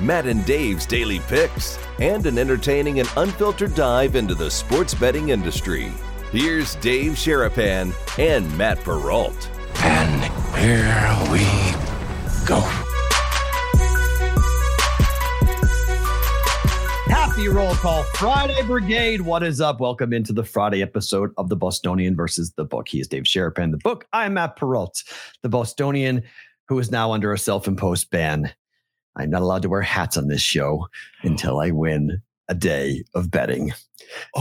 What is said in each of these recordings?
Matt and Dave's daily picks, and an entertaining and unfiltered dive into the sports betting industry. Here's Dave Sharapan and Matt Perrault. And here we go. Happy roll call Friday Brigade. What is up? Welcome into the Friday episode of the Bostonian versus the book. He is Dave Sharapan, the book. I'm Matt Perrault, the Bostonian, who is now under a self-imposed ban. I'm not allowed to wear hats on this show until I win a day of betting.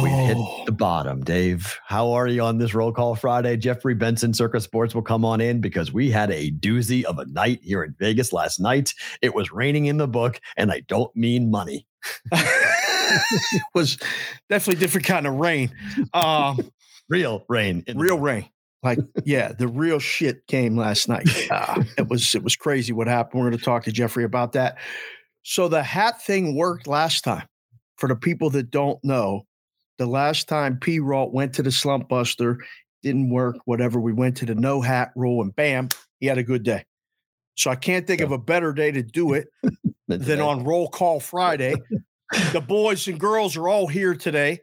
We've hit Oh. the bottom. Dave, how are you on this roll call Friday? Jeffrey Benson, Circa Sports will come on in because we had a doozy of a night here in Vegas last night. It was raining in the book, and I don't mean money. it was definitely different kind of rain. Um, Real rain. in real rain. Like, yeah, the real shit came last night. Uh, it was it was crazy what happened. We're going to talk to Jeffrey about that. So the hat thing worked last time. For the people that don't know, the last time P. Ralt went to the slump buster, didn't work. Whatever, we went to the no hat rule, and bam, he had a good day. So I can't think of a better day to do it than on Roll Call Friday. the boys and girls are all here today.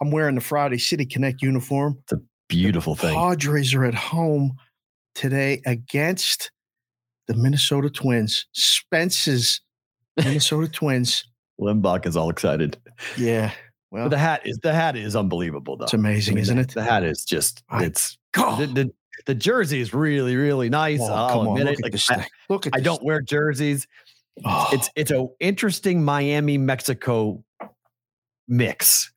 I'm wearing the Friday City Connect uniform. Beautiful thing. Padres are at home today against the Minnesota Twins. Spence's Minnesota Twins. Limbach is all excited. Yeah. Well, But the hat is the hat is unbelievable though. it's amazing, I mean, isn't the- it? The hat is just it's the, the, the jersey is really really nice. Oh, I'll come on, admit look it. at this I, thing. Look at I don't wear jerseys. Oh, It's it's a interesting Miami Mexico mix.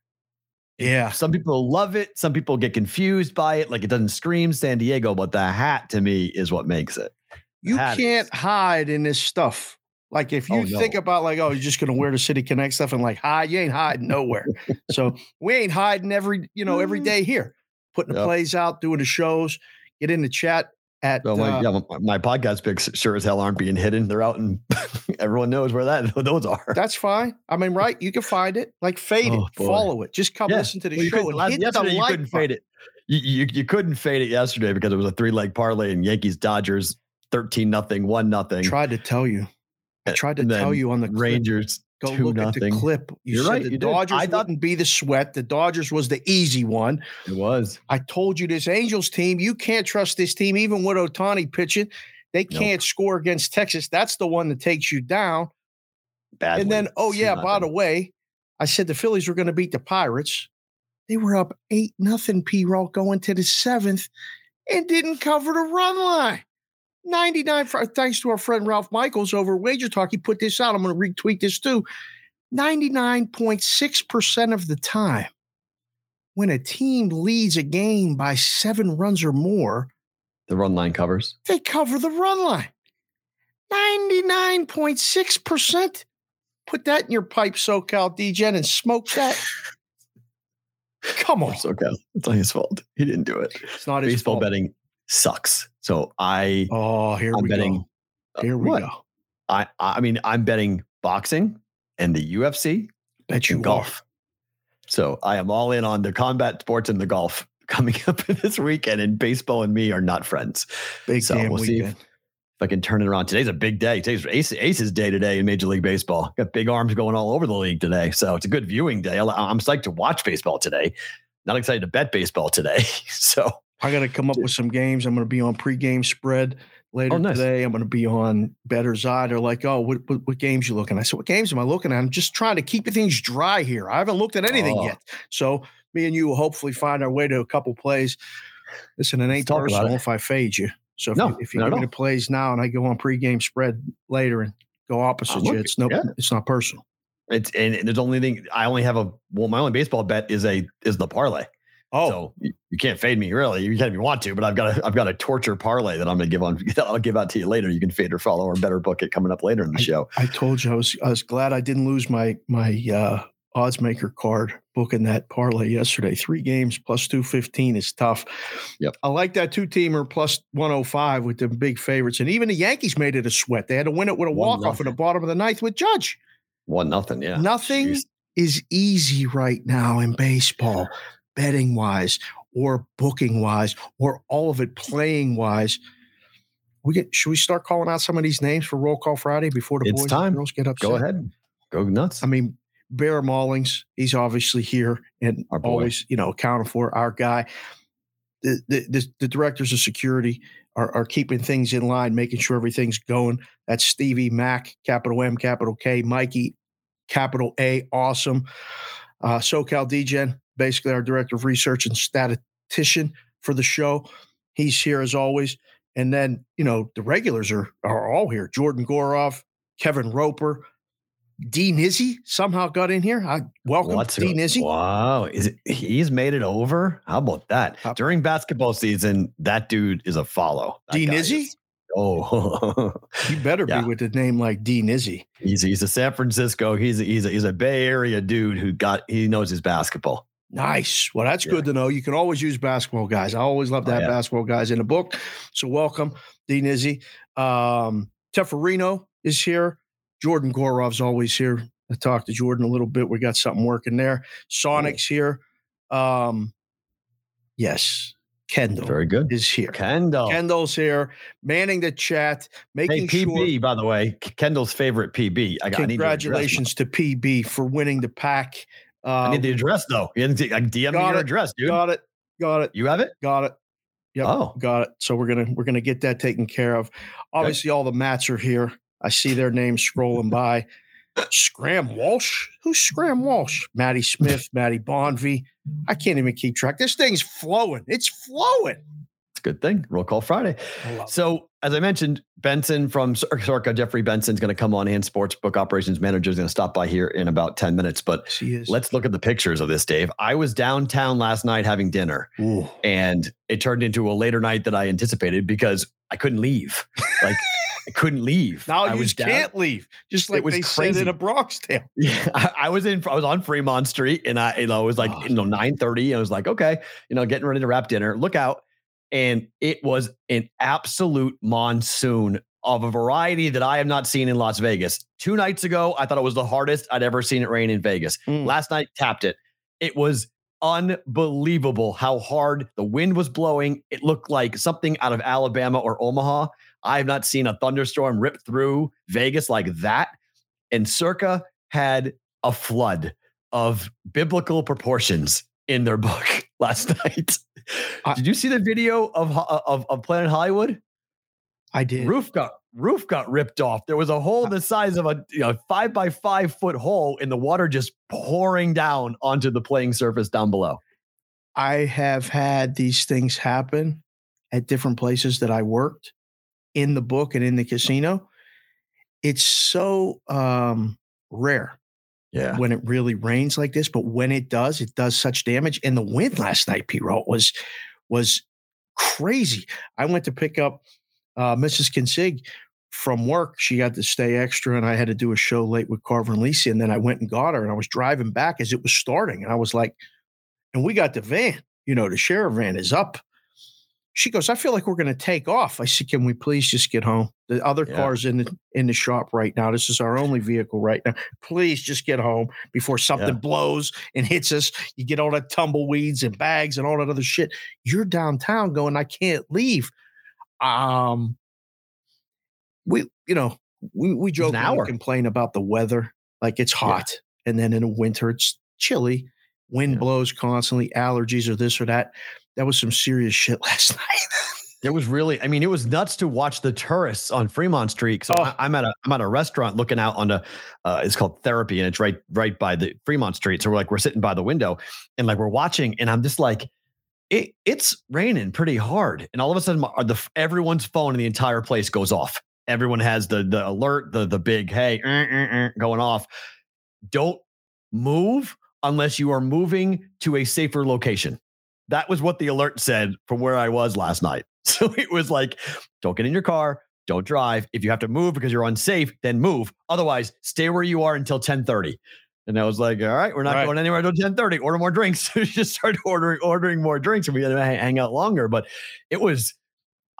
Yeah. Some people love it. Some people get confused by it. Like it doesn't scream San Diego, but the hat to me is what makes it. You can't is- hide in this stuff. Like if you Oh, think about like, oh, you're just gonna wear the City Connect stuff and like hide, you ain't hiding nowhere. so we ain't hiding every, you know, every mm. day here. Putting the Yep. plays out, doing the shows, get in the chat at So my, uh, yeah, my, my podcast picks sure as hell aren't being hidden. They're out and everyone knows where that those are. That's fine. I mean, right? You can find it. Like fade Oh, it, boy. follow it. Just come Yeah. listen to the Well, show and last- hit the yesterday you like couldn't button. fade it. You, you you couldn't fade it yesterday because it was a three leg parlay and Yankees Dodgers thirteen nothing one nothing Tried to tell you. I tried to tell you on the. Rangers Go two look at the clip. You You're said right, the you did. Dodgers I thought- wouldn't be the sweat. The Dodgers was the easy one. It was I told you this Angels team, you can't trust this team, even with Ohtani pitching. They can't score against Texas. That's the one that takes you down. bad. and then, oh yeah, by the way, I said the Phillies were going to beat the Pirates. They were up eight nothing. P. Roll going to the seventh and didn't cover the run line. 99 for, thanks to our friend Ralph Michaels over Wager Talk. He put this out. I'm going to retweet this too. 99.6% of the time, when a team leads a game by seven runs or more, the run line covers. they cover the run line. 99.6%. Put that in your pipe, SoCal DGen, and smoke that. Come on. Okay. It's not his fault. He didn't do it. It's not his Baseball fault. betting sucks. So I Oh, here I'm we betting. go. Here we what? go. I I mean I'm betting boxing and the UFC Bet you golf. So I am all in on the combat sports and the golf coming up this weekend. And baseball and me are not friends. Big So we'll see if- If I can turn it around. Today's a big day. Today's Ace, Ace's day today in Major League Baseball. Got big arms going all over the league today. So it's a good viewing day. I'm psyched to watch baseball today. Not excited to bet baseball today. So I got to come up with some games. I'm going to be on pregame spread oh, later Oh, nice. today. I'm going to be on Better's Eye. They're like, oh, what, what, what games you looking at? I said, what games am I looking at? I'm just trying to keep things dry here. I haven't looked at anything Oh. yet. So me and you will hopefully find our way to a couple plays. Listen, it ain't personal if I fade you. So if No, you, if you give me the plays now and I go on pregame spread later and go opposite you, it's no, yeah. it's not personal. It's and there's only thing I only have a well, my only baseball bet is a is the parlay. Oh, So you, you can't fade me really. You can if you want to, but I've got a I've got a torture parlay that I'm gonna give on that I'll give out to you later. You can fade or follow or better book it coming up later in the show. I told you I was I was glad I didn't lose my my uh, odds maker card booking that parlay yesterday. Three games plus two fifteen is tough. Yep. I like that two teamer plus one hundred five with the big favorites, and even the Yankees made it a sweat. They had to win it with a walk off in the bottom of the ninth with Judge. One nothing, yeah. Nothing Jeez. is easy right now in baseball, betting wise, or booking wise, or all of it playing wise. We get should we start calling out some of these names for roll call Friday before the It's boys time. and girls get upset? Go ahead. Go nuts. I mean, Bear Maulings, he's obviously here and Our always, you know, accounted for. Our guy, the the, the, the directors of security are, are keeping things in line, making sure everything's going. That's Stevie Mac, capital M, capital K, Mikey, capital A, awesome. Uh, SoCal DGen, basically our director of research and statistician for the show. He's here as always. And then, you know, the regulars are are all here. Jordan Gorov, Kevin Roper, D Nizzy somehow got in here. I welcome What's D Nizzy. Wow. Is it he's made it over? How about that? How- During basketball season, that dude is a follow. That D Nizzy? is- Oh, You better Yeah. be with a name like D Nizzy. he's he's a San Francisco. He's a, he's a, he's a Bay Area dude who got he knows his basketball. Nice. Well, that's Yeah. good to know. You can always use basketball guys. I always love to Oh, have yeah. basketball guys in the book. So welcome, Dean Nizzy. Um, Teferino is here. Jordan Gorov's always here. I talked to Jordan a little bit. We got something working there. Sonic's here. Um, yes, Kendall Very good. is here. Kendall. Kendall's here, manning the chat, making Hey, PB, sure. by the way, Kendall's favorite PB. I, got, I need the. Congratulations to PB for winning the pack. Uh, I need the address though. You didn't like, DM me your it. address, dude. got it. Got it. You have it? Got it. Yep. Oh. Got it. So we're gonna we're gonna get that taken care of. Obviously, all the mats are here. I see their names scrolling by. Scram Walsh. Who's Scram Walsh? Maddie Smith, Maddie Bonvy. I can't even keep track. This thing's flowing. It's flowing. It's a good thing. Roll call Friday. I love it. So, as I mentioned, Benson from Sor- Circa, Jeffrey Benson's going to come on in. Sportsbook operations manager is going to stop by here in about 10 minutes. But She is. let's look at the pictures of this, Dave. I was downtown last night having dinner, Ooh. and it turned into a later night than I anticipated because I couldn't leave. Like, I couldn't leave. Now I you was can't leave. Just like it was they said crazy. in a Bronx tale. Yeah, I, I was in. I was on Fremont Street, and I, you know, it was like Oh. you know nine thirty. I was like, okay, you know, getting ready to wrap dinner. Look out, and it was an absolute monsoon of a variety that I have not seen in Las Vegas. Two nights ago, I thought it was the hardest I'd ever seen it rain in Vegas. Mm. Last night, tapped it. It was unbelievable how hard the wind was blowing. It looked like something out of Alabama or Omaha. I have not seen a thunderstorm rip through Vegas like that. And Circa had a flood of biblical proportions in their book last night. I- Did you see the video of of, of Planet Hollywood? I did. Roof got roof got ripped off. There was a hole the size of a you know, five by five foot hole, and the water just pouring down onto the playing surface down below. I have had these things happen at different places that I worked in the book and in the casino. It's so um, rare Yeah, when it really rains like this, but when it does, it does such damage. And the wind last night, P. Roll, was was crazy. I went to pick up uh, Mrs. Consig from work. She had to stay extra, and I had to do a show late with Carver and Lisa. And then I went and got her, and I was driving back as it was starting, and I was like, and we got the van. You know, the sheriff van is up. She goes, I feel like we're going to take off. I said, Can we please just get home? The other Yeah. car's in the in the shop right now. This is our only vehicle right now. Please just get home before something Yeah. blows and hits us. You get all that tumbleweeds and bags and all that other shit. You're downtown going, I can't leave. Um we you know, we, we joke an and complain about the weather. Like it's Yeah. hot. And then in the winter it's chilly. Wind Yeah. blows constantly, allergies or this or that. That was some serious shit last night. It was really, I mean, it was nuts to watch the tourists on Fremont Street. So Oh. I, am at a I'm at a restaurant looking out on a, uh, it's called Therapy, and it's right right by the Fremont Street. So we're like we're sitting by the window, and like we're watching, and I'm just like, it it's raining pretty hard, and all of a sudden my, the everyone's phone in the entire place goes off. Everyone has the the alert, the the big hey er, er, er, going off. Don't move unless you are moving to a safer location. that was what the alert said from where I was last night. So it was like, don't get in your car, don't drive. If you have to move because you're unsafe, then move. Otherwise, stay where you are until 1030. And I was like, all right, we're not Right. going anywhere until 1030. Order more drinks. So we just started ordering, ordering more drinks and we had to hang out longer. But it was,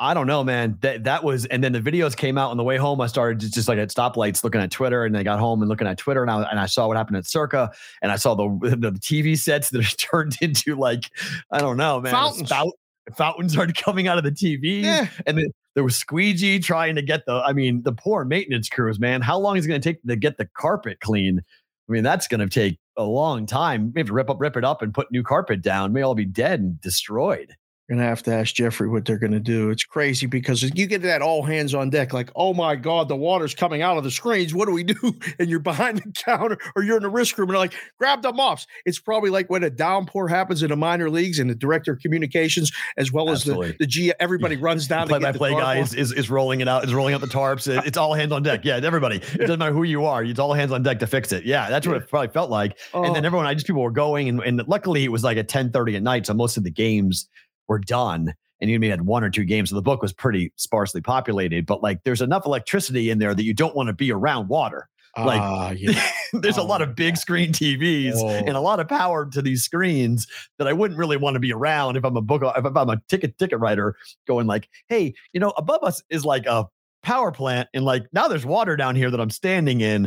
I don't know, man. That that was, and then the videos came out on the way home. I started just, just like at stoplights looking at Twitter, and I got home and looking at Twitter, and I and I saw what happened at Circa, and I saw the the TV sets that are turned into like I don't know, man. Fountains. Spout, fountains started coming out of the TV, Yeah. and then there was squeegee trying to get the. I mean, the poor maintenance crews, man. How long is it going to take to get the carpet clean? I mean, that's going to take a long time. We have to rip up, rip it up, and put new carpet down. May all be dead and destroyed. Gonna have to ask Jeffrey what they're gonna do. It's crazy because you get that all hands on deck, like, oh my god, the water's coming out of the screens. What do we do? And you're behind the counter or you're in the risk room and they're like, grab the mops. It's probably like when a downpour happens in the minor leagues and the director of communications, as well as the, the G everybody runs down play get by the play guy is, is, is rolling it out, is rolling out the tarps. It- It's all hands on deck. Yeah, everybody. It doesn't matter who you are. It's all hands on deck to fix it. Yeah, that's what it probably felt like. And then Oh, everyone, I just people were going, and, and luckily it was like at ten thirty at night, so most of the games were done. And you may had one or two games, so the book was pretty sparsely populated. But like, there's enough electricity in there that you don't want to be around water. like- ah, yeah. there's a Oh lot of big screen TVs Oh. and a lot of power to these screens that I wouldn't really want to be around if I'm a book if I'm a ticket ticket writer going like, hey, you know, above us is like a power plant and like now there's water down here that I'm standing in.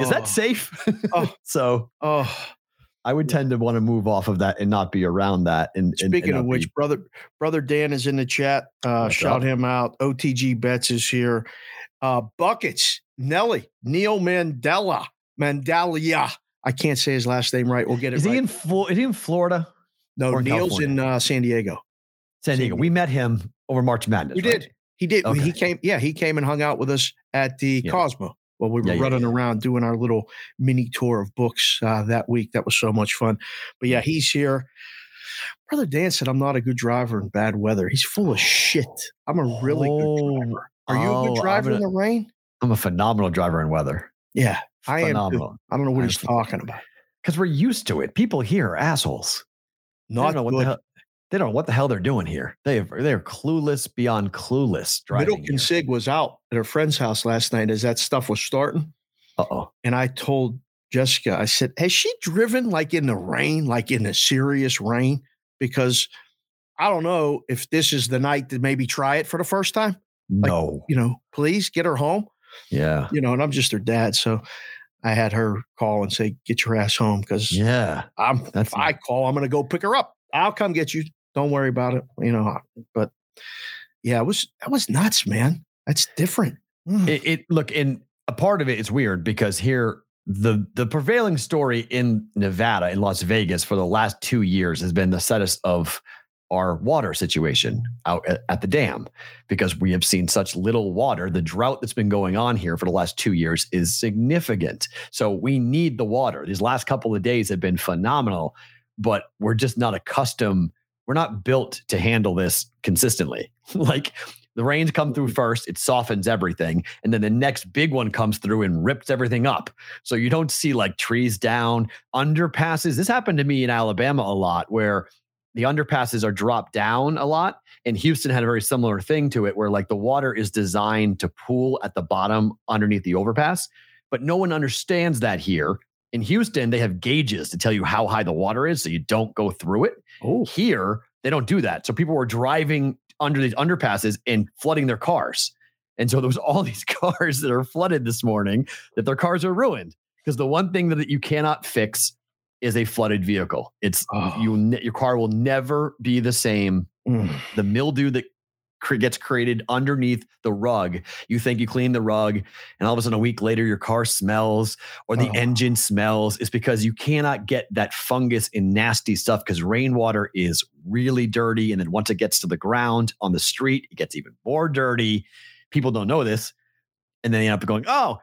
Is Oh. that safe? Oh. so Oh, I would tend to want to move off of that and not be around that. And and- Speaking and of which, be- brother brother Dan is in the chat. Uh, shout up? him out. OTG Bets is here. Uh, buckets. Nelly Neil Mandela Mandalia. I can't say his last name right. We'll get it is right. he in Flo- is he in Florida? no, or in Neil's in uh, San Diego. San Diego. We met him over March Madness. We right? did. He did. Okay. He came. Yeah, he came and hung out with us at the Yeah. Cosmo. While we were Yeah, yeah, running around doing our little mini tour of books uh, that week. That was so much fun. But yeah, he's here. Brother Dan said, I'm not a good driver in bad weather. He's full of shit. I'm a really Oh, good driver. Are you a oh, good I'm driver in the rain? I'm a phenomenal driver in weather. Yeah, I am. too. I don't know what I'm he's talking about. Because we're used to it. People here are assholes. Not don't know what good. They don't know what the hell they're doing here. They they're clueless beyond clueless driving. Middleton Sig was out at her friend's house last night as that stuff was starting. Uh oh. And I told Jessica, I said, Has she driven like in the rain, like in the serious rain? Because I don't know if this is the night to maybe try it for the first time. No. You know, please get her home. Yeah. You know, and I'm just her dad. So I had her call and say, Get your ass home because Yeah. I'm That's if I call, I'm gonna go pick her up. I'll come get you. Don't worry about it. You know, but yeah, it was that was nuts, man. That's different. Mm. it, it look and a part of it is weird because here the the prevailing story in Nevada in Las Vegas for the last two years has been the status of our water situation out at, at the dam because we have seen such little water. The drought that's been going on here for the last two years is significant. So we need the water. These last couple of days have been phenomenal, but we're just not accustomed. We're not built to handle this consistently. like the rains come through first, it softens everything. And then the next big one comes through and rips everything up. So you don't see like trees down, underpasses. This happened to me in Alabama a lot where the underpasses are dropped down a lot. And Houston had a very similar thing to it where like the water is designed to pool at the bottom underneath the overpass. But no one understands that here. In Houston, they have gauges to tell you how high the water is so you don't go through it. Oh, Here, they don't do that. So people were driving under these underpasses and flooding their cars. And so there was all these cars that are flooded this morning that their cars are ruined because the one thing that you cannot fix is a flooded vehicle. It's Oh. you ne- your car will never be the same. Mm. The mildew that gets created underneath the rug. You think you clean the rug, and all of a sudden, a week later, your car smells or the Oh. engine smells. It's because you cannot get that fungus and nasty stuff because rainwater is really dirty. And then once it gets to the ground on the street, it gets even more dirty. People don't know this. And then they end up going, oh,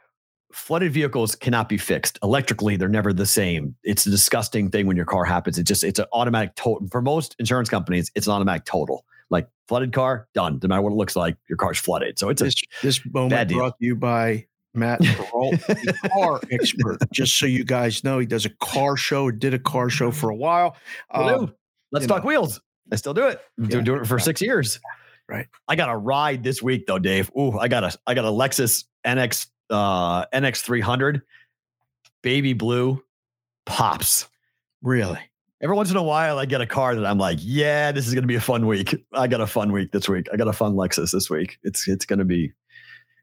flooded vehicles cannot be fixed electrically they're never the same it's a disgusting thing when your car happens it just it's an automatic total for most insurance companies it's an automatic total flooded car done no matter what it looks like your car's flooded so it's a This this moment brought to you by Matt Perrault, the car expert. Just so you guys know, he does a car show, did a car show for a while. Um, let's talk know. wheels I still do it. Yeah. Doing do it for six years. Right. I got a ride this week though, Dave. Ooh, I got a I got a Lexus NX uh NX 300 baby blue pops. Really? Every once in a while, I get a car that I'm like, yeah, this is going to be a fun week. I got a fun week this week. I got a fun Lexus this week. It's it's going to be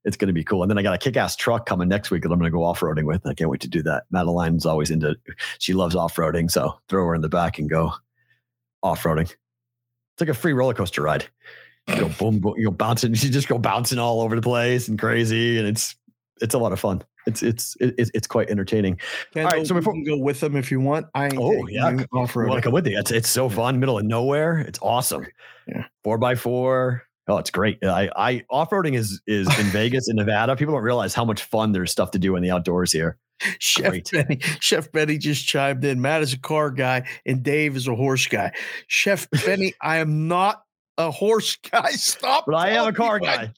it's going to be cool. And then I got a kick ass truck coming next week that I'm going to go off roading with. I can't wait to do that. Madeline's always into, she loves off roading. So throw her in the back and go off roading. It's like a free roller coaster ride. You go boom, boom, you go bouncing. You just go bouncing all over the place and crazy. And it's, it's a lot of fun. It's it's it's, it's quite entertaining. All right, so before we can go with them if you want, I oh yeah, off road. come with you. It's it's so fun, middle of nowhere. It's awesome. Yeah, four by four. Oh, it's great. I, I off roading is is in Vegas in Nevada. People don't realize how much fun there's stuff to do in the outdoors here. Chef great. Benny, Chef Benny just chimed in. Matt is a car guy and Dave is a horse guy. Chef Benny, I am not a horse guy. Stop. But I am a car guy.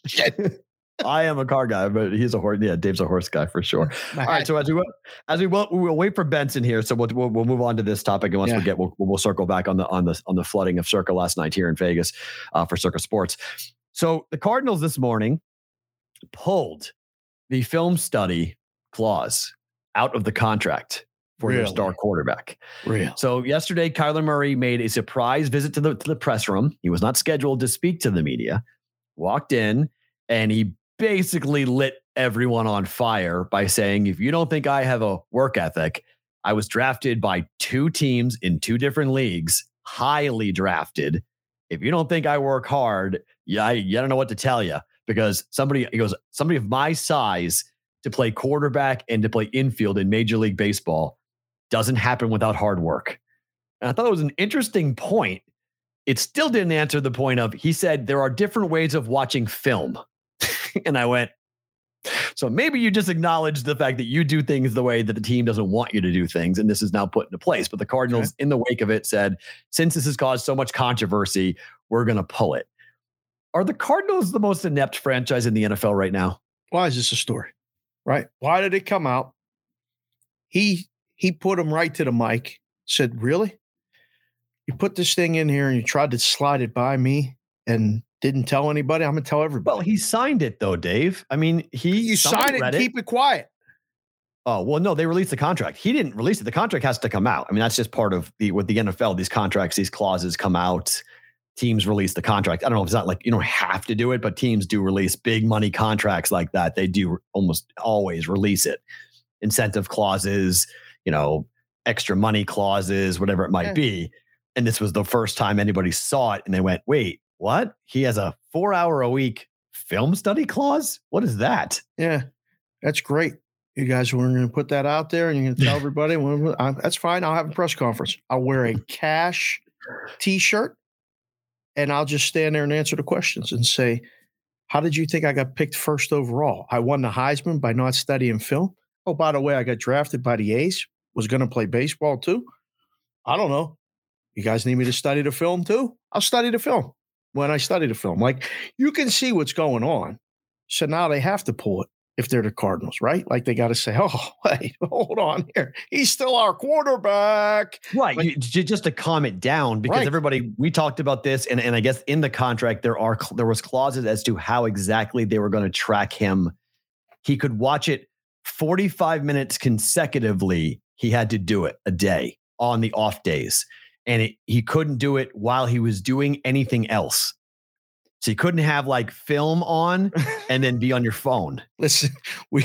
I am a car guy, but he's a horse. Yeah, Dave's a horse guy for sure. All right. So as we as we will, we will wait for Benson here. So we'll, we'll, we'll move on to this topic, and once yeah. we get, we'll, we'll circle back on the on the on the flooding of Circa last night here in Vegas uh, for Circa Sports. So the Cardinals this morning pulled the film study clause out of the contract for really? their star quarterback. Real. So yesterday, Kyler Murray made a surprise visit to the to the press room. He was not scheduled to speak to the media. Walked in and he basically lit everyone on fire by saying, if you don't think I have a work ethic, I was drafted by two teams in two different leagues, highly drafted. If you don't think I work hard, yeah, I, I don't know what to tell you because somebody, he goes, somebody of my size to play quarterback and to play infield in Major League Baseball doesn't happen without hard work. And I thought it was an interesting point. It still didn't answer the point of, he said, there are different ways of watching film. and I went, so maybe you just acknowledge the fact that you do things the way that the team doesn't want you to do things, and this is now put into place. But the Cardinals, okay. in the wake of it, said, since this has caused so much controversy, we're going to pull it. Are the Cardinals the most inept franchise in the NFL right now? Why is this a story? Right? Why did it come out? He he put him right to the mic. Said, "Really? You put this thing in here and you tried to slide it by me, and didn't tell anybody. I'm gonna tell everybody. Well, he signed it though, Dave. I mean, he you sign it, it, keep it quiet. Oh well, no, they released the contract. He didn't release it. The contract has to come out. I mean, that's just part of the with the NFL. These contracts, these clauses come out. Teams release the contract. I don't know if it's not like you don't have to do it, but teams do release big money contracts like that. They do almost always release it. Incentive clauses, you know, extra money clauses, whatever it might yeah. be. And this was the first time anybody saw it, and they went, "Wait, what? He has a four hour a week film study clause? What is that? Yeah, that's great. You guys were going to put that out there and you're going to tell everybody, well, that's fine. I'll have a press conference. I'll wear a cash t shirt and I'll just stand there and answer the questions and say, How did you think I got picked first overall? I won the Heisman by not studying film. Oh, by the way, I got drafted by the A's, was going to play baseball too. I don't know. You guys need me to study the film too? I'll study the film when I study the film. Like you can see what's going on. So now they have to pull it if they're the Cardinals, right? Like they got to say, "Oh, wait, hold on here. He's still our quarterback." Right. Like, you, just to calm it down because right. everybody we talked about this and and I guess in the contract there are there was clauses as to how exactly they were going to track him. He could watch it 45 minutes consecutively. He had to do it a day on the off days and it, he couldn't do it while he was doing anything else. So you couldn't have like film on and then be on your phone. Listen, we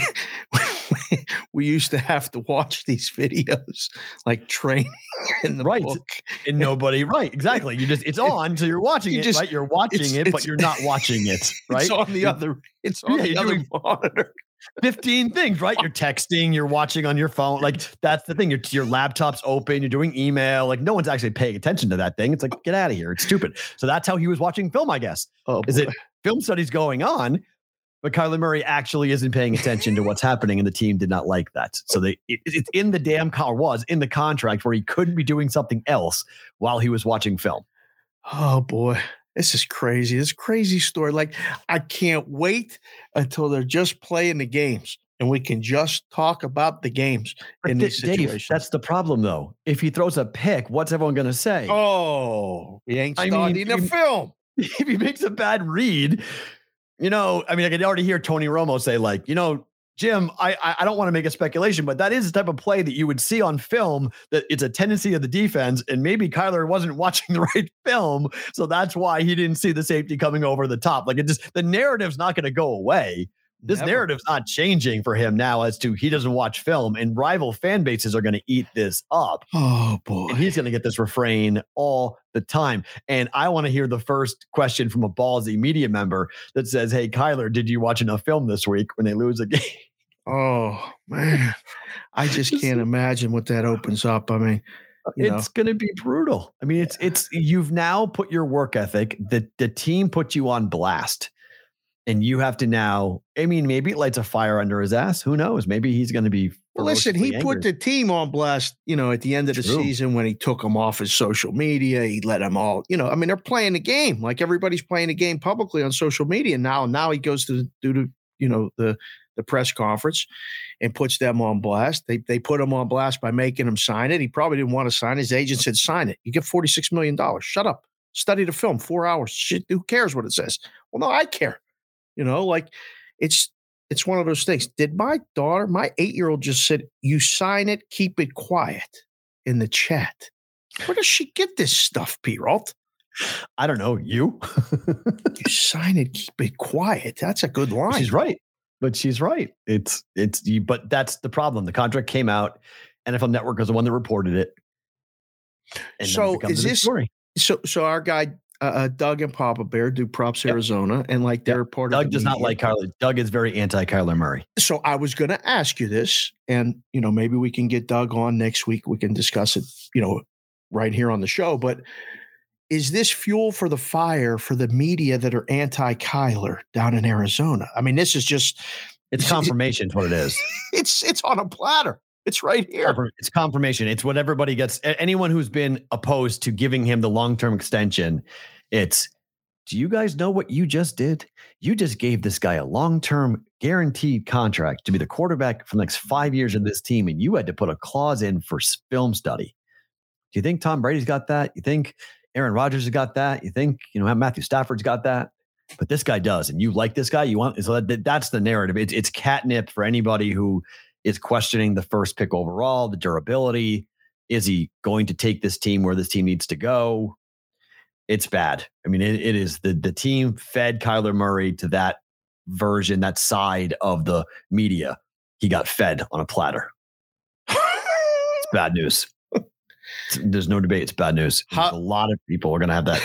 we used to have to watch these videos like training in the right. book. And nobody, right, exactly. You just it's on, so you're watching you it, just, right? You're watching it, but you're not watching it, right? It's on the other, it's on yeah, the other monitor. 15 things, right? You're texting, you're watching on your phone. Like that's the thing. Your, your laptop's open, you're doing email. Like no one's actually paying attention to that thing. It's like, get out of here. It's stupid. So that's how he was watching film, I guess. Oh, Is it film studies going on? But Kyler Murray actually isn't paying attention to what's happening, and the team did not like that. So they it, it's in the damn car was in the contract where he couldn't be doing something else while he was watching film. Oh boy. This is crazy. This crazy story. Like, I can't wait until they're just playing the games. and we can just talk about the games But in these Dave, situations. that's the problem, though. If he throws a pick, what's everyone going to say? oh, he ain't I mean, the film. if he makes a bad read, you know, I mean, I could already hear Tony Romo say, like, you know, Jim, I I, don't want to make a speculation, but that is the type of play that you would see on film. That it's a tendency of the defense, and maybe Kyler wasn't watching the right film, so that's why he didn't see the safety coming over the top. Like it just the narrative's not going to go away. This Never. narrative's not changing for him now as to he doesn't watch film, and rival fan bases are going to eat this up Oh boy. and he's going to get this refrain all the time. And I want to hear the first question from a ballsy media member that says, "Hey, Kyler, did you watch enough film this week when they lose a game?" Oh man, I just can't imagine what that opens up. I mean, you it's going to be brutal. I mean, it's it's you've now put your work ethic. The the team put you on blast. And you have to now. I mean, maybe it lights a fire under his ass. Who knows? Maybe he's going to be. Well, listen, he ferociously put the team on blast, you know, at the end of the True. season when he took them off his social media. He let them all, you know, I mean, they're playing the game like everybody's playing the game publicly on social media now. Now he goes to do the, you know, the the press conference and puts them on blast. They they put him on blast by making him sign it. He probably didn't want to sign. it. His agent said, "Sign it. You get forty six million dollars. Shut up. Study the film. Four hours. Shit. Who cares what it says? Well, no, I care. You know, like it's it's one of those things. Did my daughter, my eight year old, just said, "You sign it, keep it quiet," in the chat. Where does she get this stuff, Perrault? I don't know. You. You sign it, keep it quiet. That's a good line. She's right. But she's right. It's it's you, but that's the problem. The contract came out. NFL Network was the one that reported it. And So is this- story? So, so our guy uh, Doug and Papa Bear do props Yep. Arizona, and like they're part of. Doug does not like Kyler. Doug is very anti Kyler Murray. So I was going to ask you this, and you know maybe we can get Doug on next week. We can discuss it, you know, right here on the show. But is this fuel for the fire for the media that are anti Kyler down in Arizona? I mean, this is just It's confirmation. is what it is. it's it's on a platter. It's right here. It's confirmation. It's what everybody gets. Anyone who's been opposed to giving him the long term extension, it's. Do you guys know what you just did? You just gave this guy a long term guaranteed contract to be the quarterback for the next five years of this team, and you had to put a clause in for film study. Do you think Tom Brady's got that? You think Aaron Rodgers has got that? You think you know Matthew Stafford's got that? But this guy does, and you like this guy. You want so that, that's the narrative. It's it's catnip for anybody who is questioning the first pick overall, the durability. Is he going to take this team where this team needs to go? It's bad. I mean, it, it is the the team fed Kyler Murray to that version, that side of the media. He got fed on a platter. It's bad news. It's- There's no debate. It's bad news. How- a lot of people are going to have that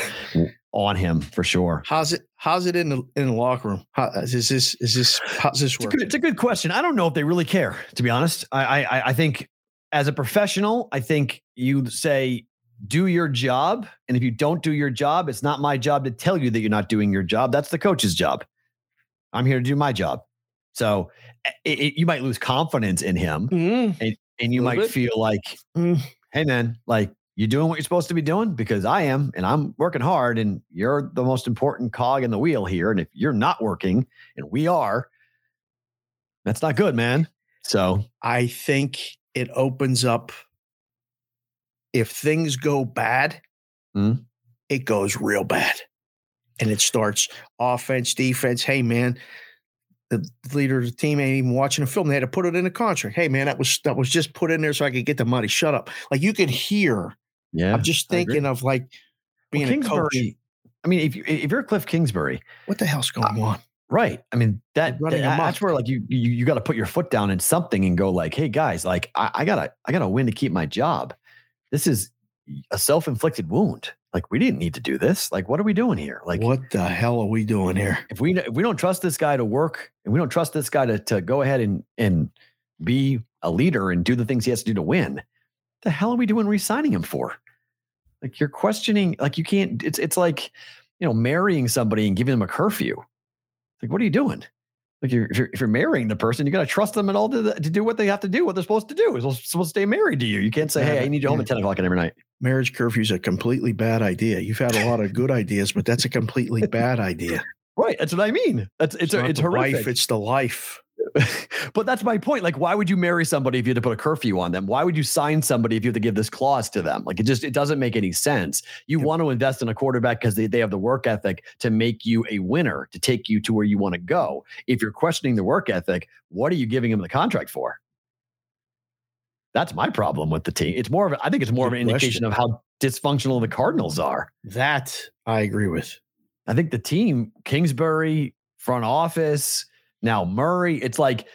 on him for sure. How's it? How's it in the in the locker room? How, uh, is this is this how's this It's a, work? good, it's a good question. I don't know if they really care, to be honest. I, I, I think as a professional, I think you say, do your job. And if you don't do your job, it's not my job to tell you that you're not doing your job. That's the coach's job. I'm here to do my job. So it, it- you might lose confidence in him Mm, and you might bit. feel like, Mm. hey, man, like you're doing what you're supposed to be doing because I am, and I'm working hard, and you're the most important cog in the wheel here. And if you're not working, and we are, that's not good, man. So I think it opens up. If things go bad, Mm. it goes real bad, and it starts offense, defense. Hey, man, the leader of the team ain't even watching the film. They had to put it in a contract. Hey, man, that was that was just put in there so I could get the money. Shut up. Like you could hear. yeah, I'm just thinking of like Well, being a coach. Kingsbury. I mean, if you if you're Cliff Kingsbury, What the hell's going on? right? I mean that that- that's where like you you you got to put your foot down in something and go like, hey guys, like I, I gotta I gotta win to keep my job. This is a self inflicted wound. Like we didn't need to do this. Like what are we doing here? Like what the hell are we doing here? if we if we don't trust this guy to work and we don't trust this guy to to go ahead and and be a leader and do the things he has to do to win, the hell are we doing re-signing him for? Like you're questioning, like you can't. It's it's like you know marrying somebody and giving them a curfew. Like what are you doing? Like you're, if you're if you're marrying the person, you got to trust them at all to, to do what they have to do, what they're supposed to do. Is supposed to stay married to you. You can't say, "Hey, I need you home yeah. at ten o'clock every night." Marriage curfew is a completely bad idea. You've had a lot of good ideas, but that's a completely bad idea. Right. That's what I mean. That's it's It's, a, it's horrific. wife, it's the life. but that's my point. Like, why would you marry somebody if you had to put a curfew on them? Why would you sign somebody if you have to give this clause to them? Like, it just it doesn't make any sense. You want to invest in a quarterback because they, they have the work ethic to make you a winner, to take you to where you want to go. If you're questioning the work ethic, what are you giving him the contract for? That's my problem with the team. It's more of a, I think it's more Good of an indication of how dysfunctional the Cardinals are. That I agree with. I think the team, Kingsbury, front office, now Murray, it's like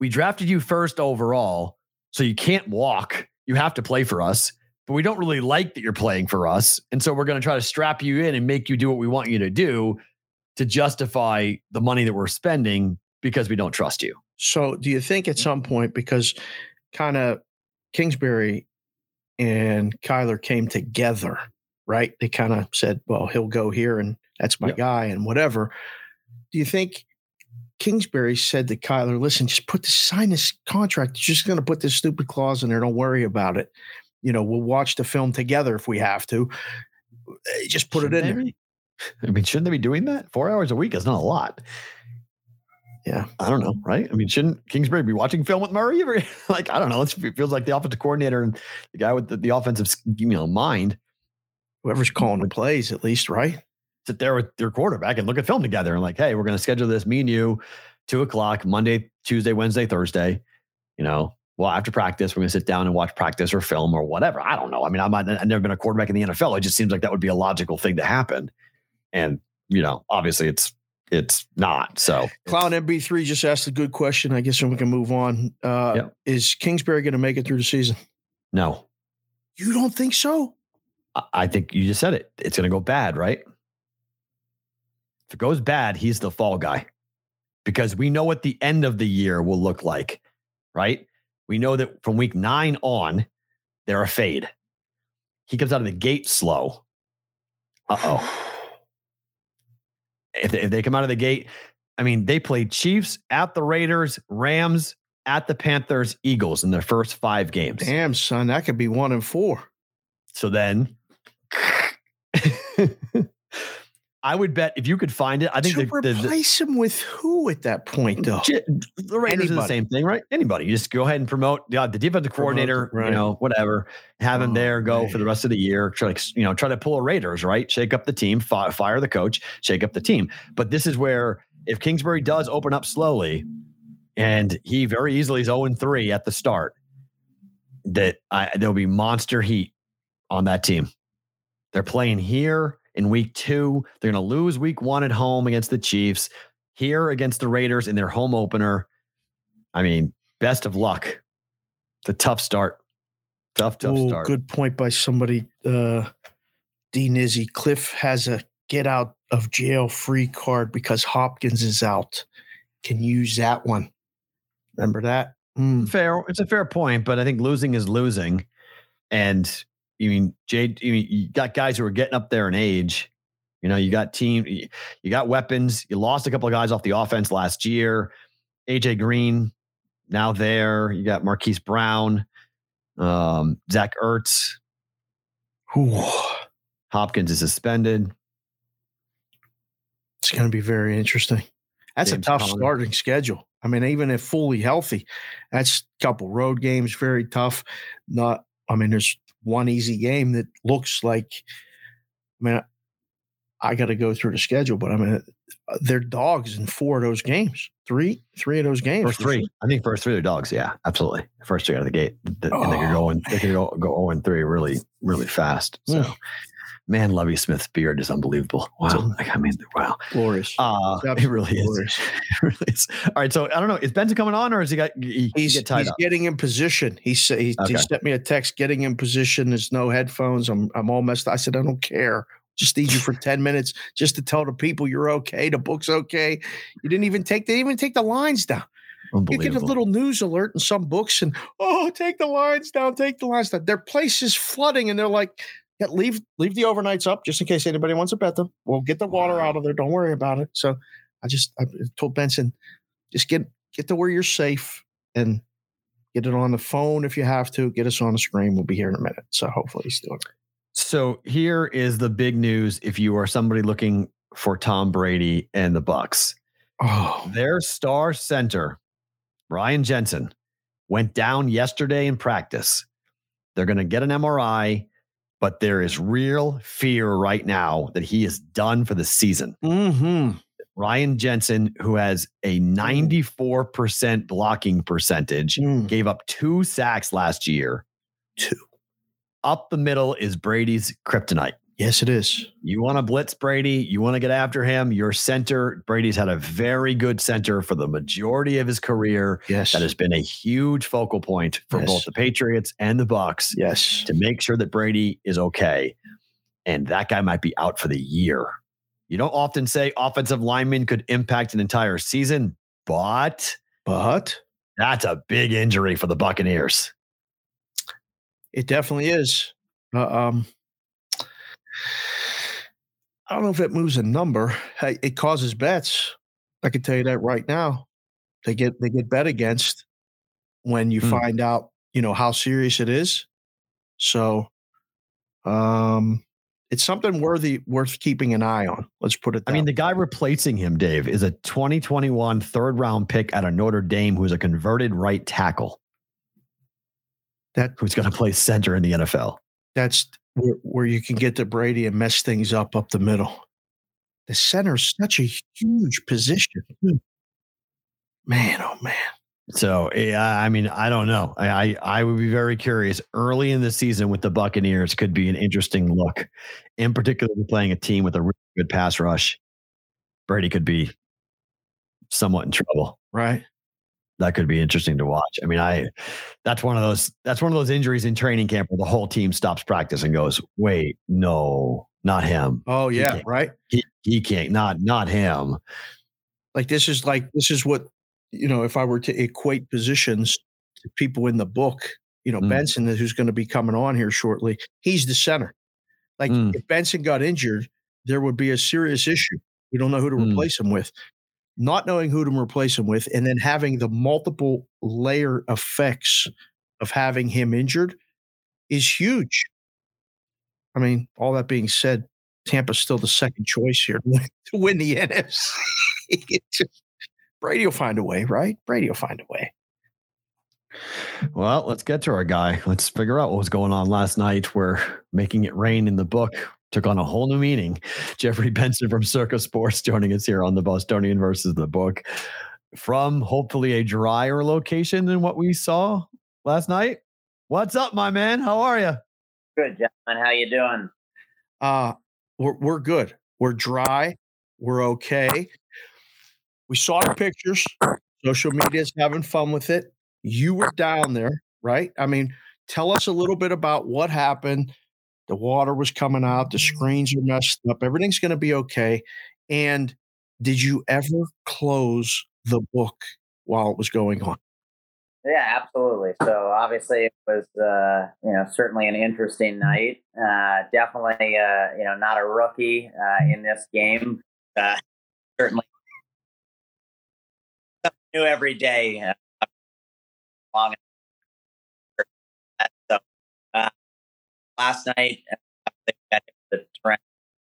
we drafted you first overall, so you can't walk. You have to play for us, but we don't really like that you're playing for us. And so we're going to try to strap you in and make you do what we want you to do to justify the money that we're spending because we don't trust you. So, do you think at mm-hmm. some point, because kind of Kingsbury and Kyler came together, right? They kind of said, well, he'll go here and that's my yep. guy and whatever. Do you think Kingsbury said to Kyler, listen, just put the sign this contract. You're just going to put this stupid clause in there. Don't worry about it. You know, we'll watch the film together if we have to. Eh, just put shouldn't it in there. Be, I mean, shouldn't they be doing that? Four hours a week is not a lot. Yeah. I don't know. Right. I mean, shouldn't Kingsbury be watching film with Murray? like, I don't know. It feels like the offensive coordinator and the guy with the, the offensive, you know, mind. Whoever's calling the plays, at least, right? Sit there with your quarterback and look at film together and like, hey, we're going to schedule this, me and you, two o'clock, Monday, Tuesday, Wednesday, Thursday. You know, well, after practice, we're going to sit down and watch practice or film or whatever. I don't know. I mean, I'm not, I've never been a quarterback in the NFL. It just seems like that would be a logical thing to happen. And, you know, obviously it's, it's not. So Clown MB3 just asked a good question. I guess and we can move on. Uh. Is Kingsbury going to make it through the season? No. You don't think so? I think you just said it. It's going to go bad, right? If it goes bad, he's the fall guy because we know what the end of the year will look like, right? We know that from week nine on, they're a fade. He comes out of the gate slow. Uh oh. If they, if they come out of the gate, I mean, they played Chiefs at the Raiders, Rams at the Panthers, Eagles in their first five games. Damn, son, that could be one and four. So then I would bet if you could find it, I think to the, replace the, him with who at that point though? The Raiders Anybody. are the same thing, right? Anybody, you just go ahead and promote the defensive coordinator, right. you know, whatever. Have him oh, there, go man. for the rest of the year. Try to, you know, try to pull a Raiders, right? Shake up the team, fi- fire the coach, shake up the team. But this is where if Kingsbury does open up slowly, and he very easily is zero oh and three at the start, that I, there'll be monster heat on that team. They're playing here in week two. They're going to lose week one at home against the Chiefs, here against the Raiders in their home opener. I mean, best of luck. It's a tough start. Tough, tough Ooh, start. Good point by somebody. Uh, D Nizzy. Cliff has a get out of jail free card because Hopkins is out. Can use that one. Remember that? Mm. Fair. It's a fair point, but I think losing is losing. And you mean Jade? You, mean, you got guys who are getting up there in age. You know, you got team, you got weapons. You lost a couple of guys off the offense last year. AJ Green now there. You got Marquise Brown, um, Zach Ertz. Whew. Hopkins is suspended. It's going to be very interesting. That's James a tough Conner. starting schedule. I mean, even if fully healthy, that's a couple road games, very tough. Not, I mean, there's one easy game that looks like. I mean, I got to go through the schedule, but I mean, uh, they're dogs in four of those games. Three, three of those games. First three, I think first three are dogs. Yeah, absolutely. First three out of the gate, the, oh, and they could go oh. and they could go go zero and three really, really fast. So, hmm. Man, Lovie Smith's beard is unbelievable. Wow. Like, I mean, wow. Glorious. Uh, it really glorious. is. it really is. All right. So I don't know. Is Benson coming on or is he got, he, he's, he he's getting in position. He said, he, okay. he sent me a text getting in position. There's no headphones. I'm, I'm all messed up. I said, I don't care. Just need you for 10 minutes just to tell the people you're okay. The book's okay. You didn't even take, they didn't even take the lines down. You get a little news alert in some books and, oh, take the lines down, take the lines down. Their place is flooding and they're like, yeah, leave leave the overnights up just in case anybody wants to bet them. We'll get the water out of there. Don't worry about it. So I just I told Benson, just get get to where you're safe and get it on the phone if you have to. Get us on the screen. We'll be here in a minute. So hopefully he's doing it. So here is the big news if you are somebody looking for Tom Brady and the Bucs. Oh, their star center Ryan Jensen went down yesterday in practice. They're going to get an MRI, but there is real fear right now that he is done for the season. Mm-hmm. Ryan Jensen, who has a 94% blocking percentage, Mm. gave up two sacks last year. Two. Up the middle is Brady's kryptonite. Yes, it is. You want to blitz Brady, you want to get after him. Your center, Brady's had a very good center for the majority of his career. Yes. That has been a huge focal point for Yes. both the Patriots and the Bucs yes. to make sure that Brady is okay. And that guy might be out for the year. You don't often say offensive linemen could impact an entire season, but But that's a big injury for the Buccaneers. it definitely is. Uh, um, I don't know if it moves a number. Hey, It causes bets. I can tell you that right now. They get they get bet against when you Hmm. find out, you know, how serious it is. So um it's something worthy worth keeping an eye on. Let's put it that I mean, way. the guy replacing him, Dave, is a 2021 third round pick out of Notre Dame who's a converted right tackle that who's going to play center in the NFL. that's where, where you can get to Brady and mess things up up the middle. The center's such a huge position. Man, oh man. So, yeah, I mean, I don't know. I, I I would be very curious. Early in the season with the Buccaneers could be an interesting look, in particular, playing a team with a really good pass rush. Brady could be somewhat in trouble. Right? That could be interesting to watch. I mean, I that's one of those that's one of those injuries in training camp where the whole team stops practice and goes, "Wait, no, not him. Oh yeah, can't- right. He, he can't. Not not him." Like this is like this is what you know. If I were to equate positions to people in the book, you know, Mm. Benson, who's going to be coming on here shortly, he's the center. Like Mm. if Benson got injured, there would be a serious issue. We don't know who to Mm. replace him with. Not knowing who to replace him with, and then having the multiple layer effects of having him injured is huge. I mean, all that being said, Tampa's still the second choice here to win, the NFC. Brady will find a way, right? Brady will find a way. Well, let's get to our guy. Let's figure out what was going on last night We're making it rain in the book took on a whole new meaning. Jeffrey Benson from Circa Sports joining us here on the Bostonian versus the book from hopefully a drier location than what we saw last night. What's up, my man? How are you? Good, gentlemen. How you doing? Uh, we're, we're good. We're dry. We're okay. We saw the pictures. Social media is having fun with it. You were down there, right? I mean, tell us a little bit about what happened. The water was coming out. The screens are messed up. Everything's going to be okay. And did you ever close the book while it was going on? Yeah, absolutely. So obviously, it was uh, you know certainly an interesting night. Uh, definitely, uh, you know, not a rookie uh, in this game. Uh, certainly, new every day. Uh, long so uh, last night, they got the trend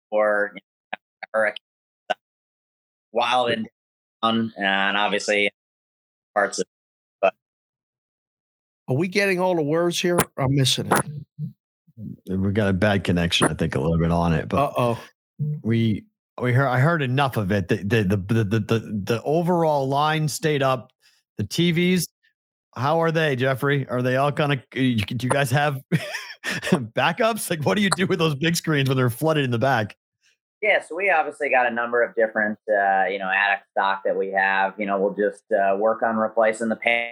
for you know, hurricane, wild and down, and obviously parts of Are we getting all the words here? I'm missing it. We got a bad connection, I think, a little bit on it, but Uh oh. we we heard I heard enough of it. The the the the the, the, the overall line stayed up. The TVs, how are they, Jeffrey? Are they all kind of? Do you guys have backups? Like, what do you do with those big screens when they're flooded in the back? Yeah, so we obviously got a number of different, uh, you know, attic stock that we have. You know, we'll just uh, work on replacing the pan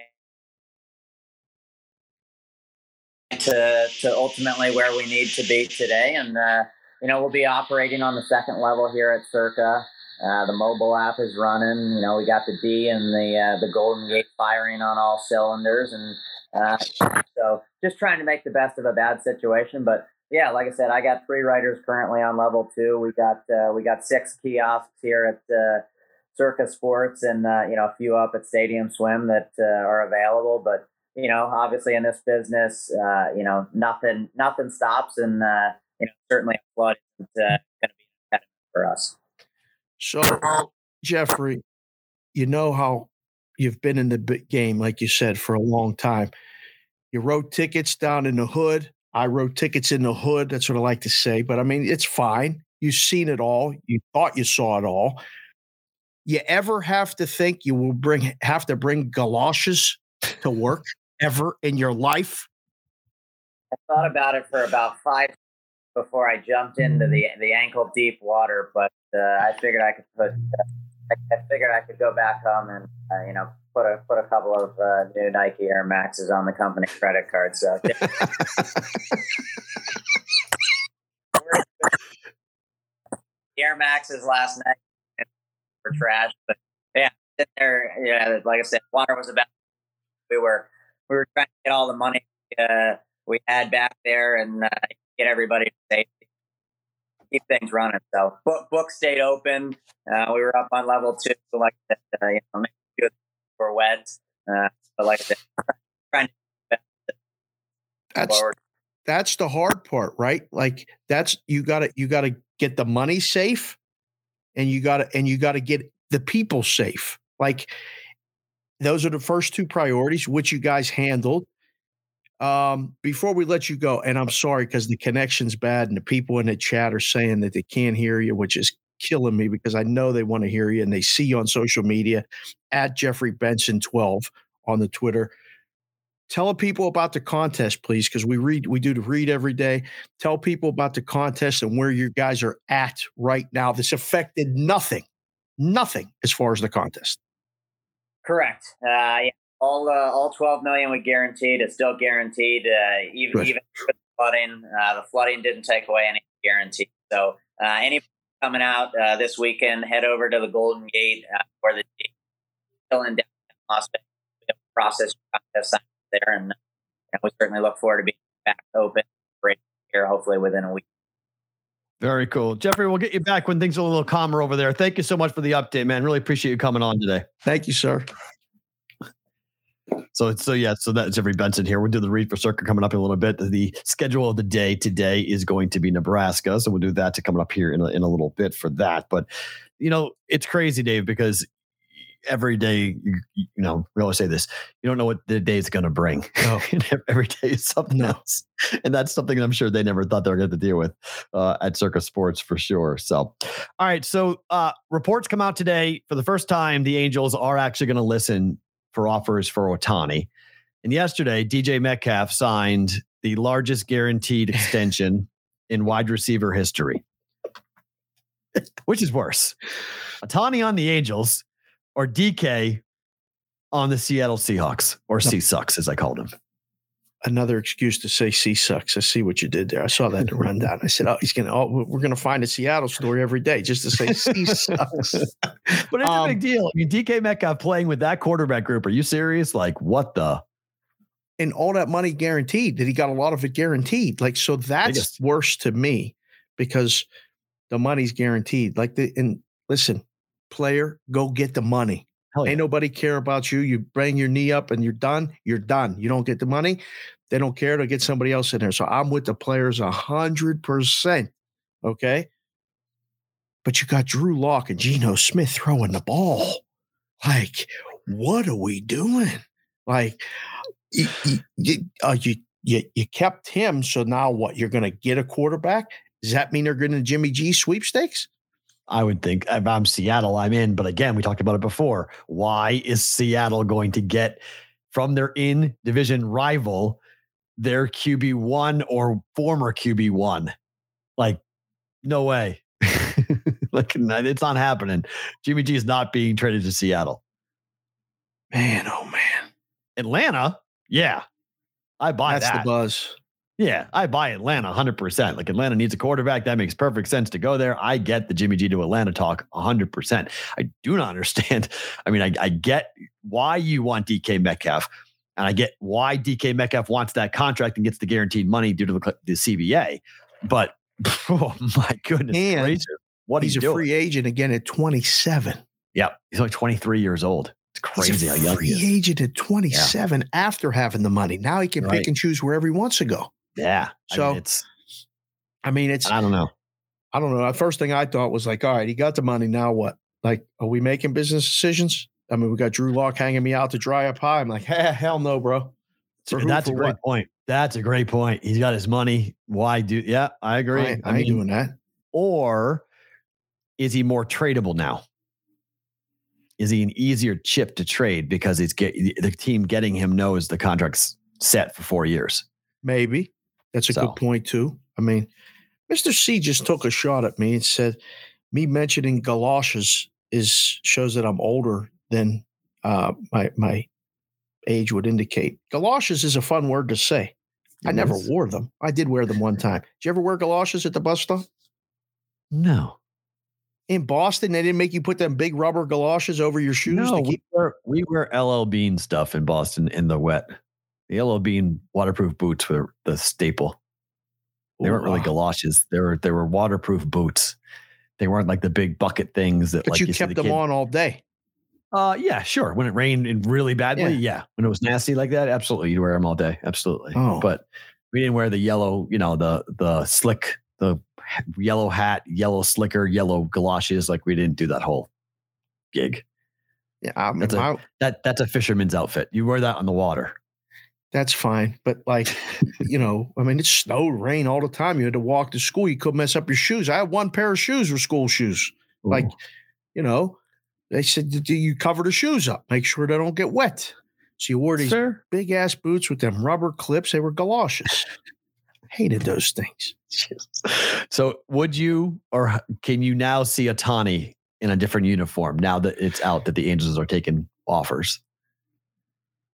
to to ultimately where we need to be today, and uh, you know, we'll be operating on the second level here at Circa. Uh, the mobile app is running. You know, we got the D and the uh, the Golden Gate firing on all cylinders, and uh, so just trying to make the best of a bad situation, but yeah, like I said, I got three writers currently on level two. We got uh, we got six kiosks here at uh, Circa Sports, and you know a few up at Stadium Swim that are available. But you know, obviously in this business, you know nothing nothing stops, and you know certainly flood is going to be for us. So, Jeffrey, you know how you've been in the game, like you said, for a long time. You wrote tickets down in the hood. I wrote tickets in the hood. That's what I like to say. But I mean, it's fine. You've seen it all. You thought you saw it all. You ever have to think you will bring have to bring galoshes to work ever in your life? I thought about it for about five before I jumped into the the ankle deep water, but uh, I figured I could put. Uh, I, figured I could go back home and uh, you know put a put a couple of uh, new Nike Air Maxes on the company credit card. So. Air Maxes last night for trash, but yeah, there, yeah, like I said, water was about. We were we were trying to get all the money uh, we had back there and uh, get everybody safe, keep things running. So book book stayed open. Uh, we were up on level two, so like I said, uh, you know, make sure we're wet. Uh, but like I said, trying to that's forward. that's the hard part, right? Like that's you got to you got to get the money safe, and you got to and you got to get the people safe. Like those are the first two priorities, which you guys handled. Um, before we let you go, and I'm sorry because the connection's bad and the people in the chat are saying that they can't hear you, which is killing me because I know they want to hear you and they see you on social media at Jeffrey Benson 12 on the Twitter. Tell people about the contest, please, because we read we do the read every day. Tell people about the contest and where you guys are at right now. This affected nothing, nothing as far as the contest. Correct. Uh, yeah, all uh, all 12 million we guaranteed is still guaranteed uh, even even with flooding uh, the flooding didn't take away any guarantee so uh, any coming out uh, this weekend head over to the golden gate uh, where the still in Las Vegas process there and, and, we certainly look forward to being back open here hopefully within a week very cool. Jeffrey, we'll get you back when things are a little calmer over there. Thank you so much for the update, man. Really appreciate you coming on today. Thank you, sir. So so yeah, so that's Jeffrey Benson here. We'll do the read for Circa coming up in a little bit. The schedule of the day today is going to be Nebraska, so we'll do that to coming up here in a, in a little bit for that. But you know, it's crazy, Dave, because every day you, you know we always say this you don't know what the day is going to bring oh. every day is something no. else and that's something i'm sure they never thought they were going to deal with uh, at circa sports for sure so all right so uh, reports come out today for the first time the angels are actually going to listen for offers for Ohtani. And yesterday, DK Metcalf signed the largest guaranteed extension in wide receiver history. Which is worse? Ohtani on the Angels or DK on the Seattle Seahawks or C Sucks, as I called him another excuse to say C sucks. I see what you did there. I saw that in the rundown. I said, "Oh, he's gonna. Oh, we're gonna find a Seattle story every day just to say C sucks." but it's um, a big deal. I mean, DK Metcalf playing with that quarterback group. Are you serious? Like, what the? And all that money guaranteed. That he got a lot of it guaranteed. Like, so that's biggest. worse to me because the money's guaranteed. Like the and listen, player, go get the money. Yeah. Ain't nobody care about you. You bring your knee up and you're done. You're done. You don't get the money. They don't care to get somebody else in there. So I'm with the players a hundred percent. Okay. But you got Drew Lock and Geno Smith throwing the ball. Like, what are we doing? Like, you, you, uh, you, you, you kept him. So now what? You're going to get a quarterback? Does that mean they're going to Jimmy G sweepstakes? I would think if I'm Seattle, I'm in. But again, we talked about it before. Why is Seattle going to get from their in division rival their QB1 or former QB1? Like, no way. like, it's not happening. Jimmy G is not being traded to Seattle. Man, oh man. Atlanta, yeah. I buy That's that. That's the buzz. Yeah, I buy Atlanta 100%. Like Atlanta needs a quarterback. That makes perfect sense to go there. I get the Jimmy G to Atlanta talk 100%. I do not understand. I mean, I, I get why you want DK Metcalf, and I get why DK Metcalf wants that contract and gets the guaranteed money due to the, the CBA. But oh my goodness and gracious, what he's a doing? free agent again at 27. Yeah, he's only 23 years old. It's crazy how young he is. Free agent at 27 yeah. after having the money. Now he can right. pick and choose wherever he wants to go. Yeah. So I mean, it's, I mean, it's, I don't know. I don't know. The first thing I thought was like, all right, he got the money. Now what? Like, are we making business decisions? I mean, we got Drew Lock hanging me out to dry up high. I'm like, hey, hell no, bro. That's a great what? point. That's a great point. He's got his money. Why do? Yeah, I agree. I, I, I ain't mean, doing that. Or is he more tradable now? Is he an easier chip to trade because he's get the team getting him knows the contract's set for four years? Maybe that's a so. good point too. I mean, Mr. C just took a shot at me and said, "Me mentioning galoshes is shows that I'm older than uh, my my age would indicate." Galoshes is a fun word to say. It I never is. wore them. I did wear them one time. Did you ever wear galoshes at the bus stop? No. In Boston, they didn't make you put them big rubber galoshes over your shoes. No, keep- we wear we wear LL Bean stuff in Boston in the wet. The LL Bean waterproof boots were the staple. They weren't really galoshes. They were they were waterproof boots. They weren't like the big bucket things that but like you, you kept them kid. on all day. Uh yeah, sure. When it rained really badly, yeah. yeah. When it was nasty like that, absolutely, you'd wear them all day. Absolutely. Oh. But we didn't wear the yellow, you know, the the slick, the yellow hat, yellow slicker, yellow galoshes. Like we didn't do that whole gig. Yeah, I mean, that's a, that that's a fisherman's outfit. You wear that on the water that's fine. But like, you know, I mean, it snowed, rain all the time. You had to walk to school. You could mess up your shoes. I had one pair of shoes were school shoes. Ooh. Like, you know, they said, do you cover the shoes up? Make sure they don't get wet. So you wore these big ass boots with them rubber clips. They were galoshes. Hated those things. So would you or can you now see Ohtani in a different uniform now that it's out that the Angels are taking offers?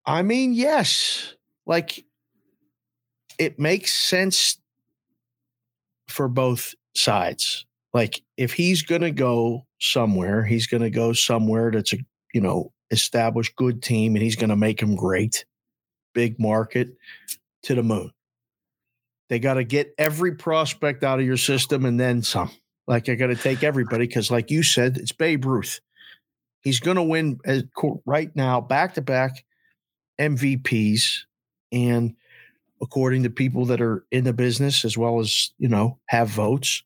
I mean, yes like it makes sense for both sides. Like if he's going to go somewhere, he's going to go somewhere that's a, you know, established good team and he's going to make him great. Big market to the moon. They got to get every prospect out of your system and then some. Like I got to take everybody because, like you said, it's Babe Ruth. He's going to win as, right now back to back MVPs and according to people that are in the business as well as you know have votes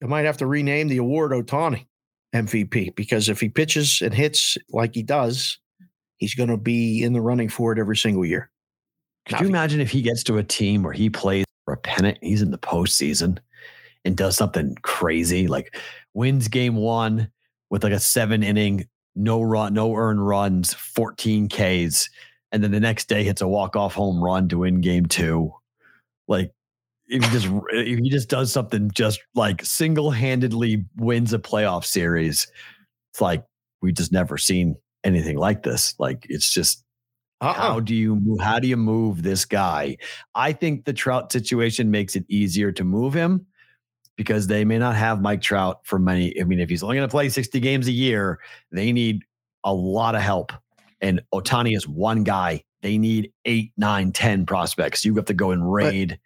they might have to rename the award ohtani mvp because if he pitches and hits like he does he's going to be in the running for it every single year could now, you imagine if he gets to a team where he plays for a pennant he's in the postseason and does something crazy like wins game one with like a seven inning no run no earned runs 14 ks and then the next day hits a walk off home run to win game two. Like if he just if he just does something just like single handedly wins a playoff series, it's like we just never seen anything like this. Like it's just uh-uh. how do you move, how do you move this guy? I think the Trout situation makes it easier to move him because they may not have Mike Trout for many. I mean, if he's only going to play 60 games a year, they need a lot of help and ohtani is one guy. They need eight, nine, ten prospects. You have to go and raid.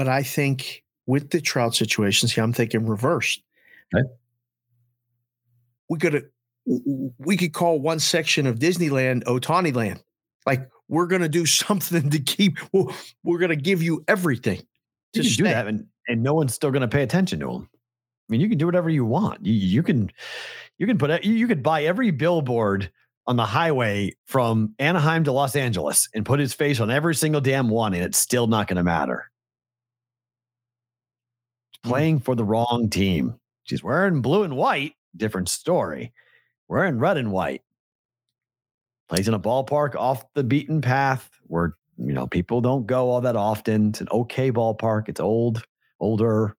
But, I think with the Trout situation, see, I'm thinking reversed. Okay. We could we could call one section of Disneyland Ohtani Land. Like we're going to do something to keep. Well, we're going to give you everything. You can do that, and, and no one's still going to pay attention to them. I mean, you can do whatever you want. You, you can you can put you could buy every billboard on the highway from Anaheim to Los Angeles and put his face on every single damn one, and it's still not going to matter. Hmm. Playing for the wrong team. She's wearing blue and white, different story. Wearing red and white. Plays in a ballpark off the beaten path where you know people don't go all that often. It's an okay ballpark. It's old, older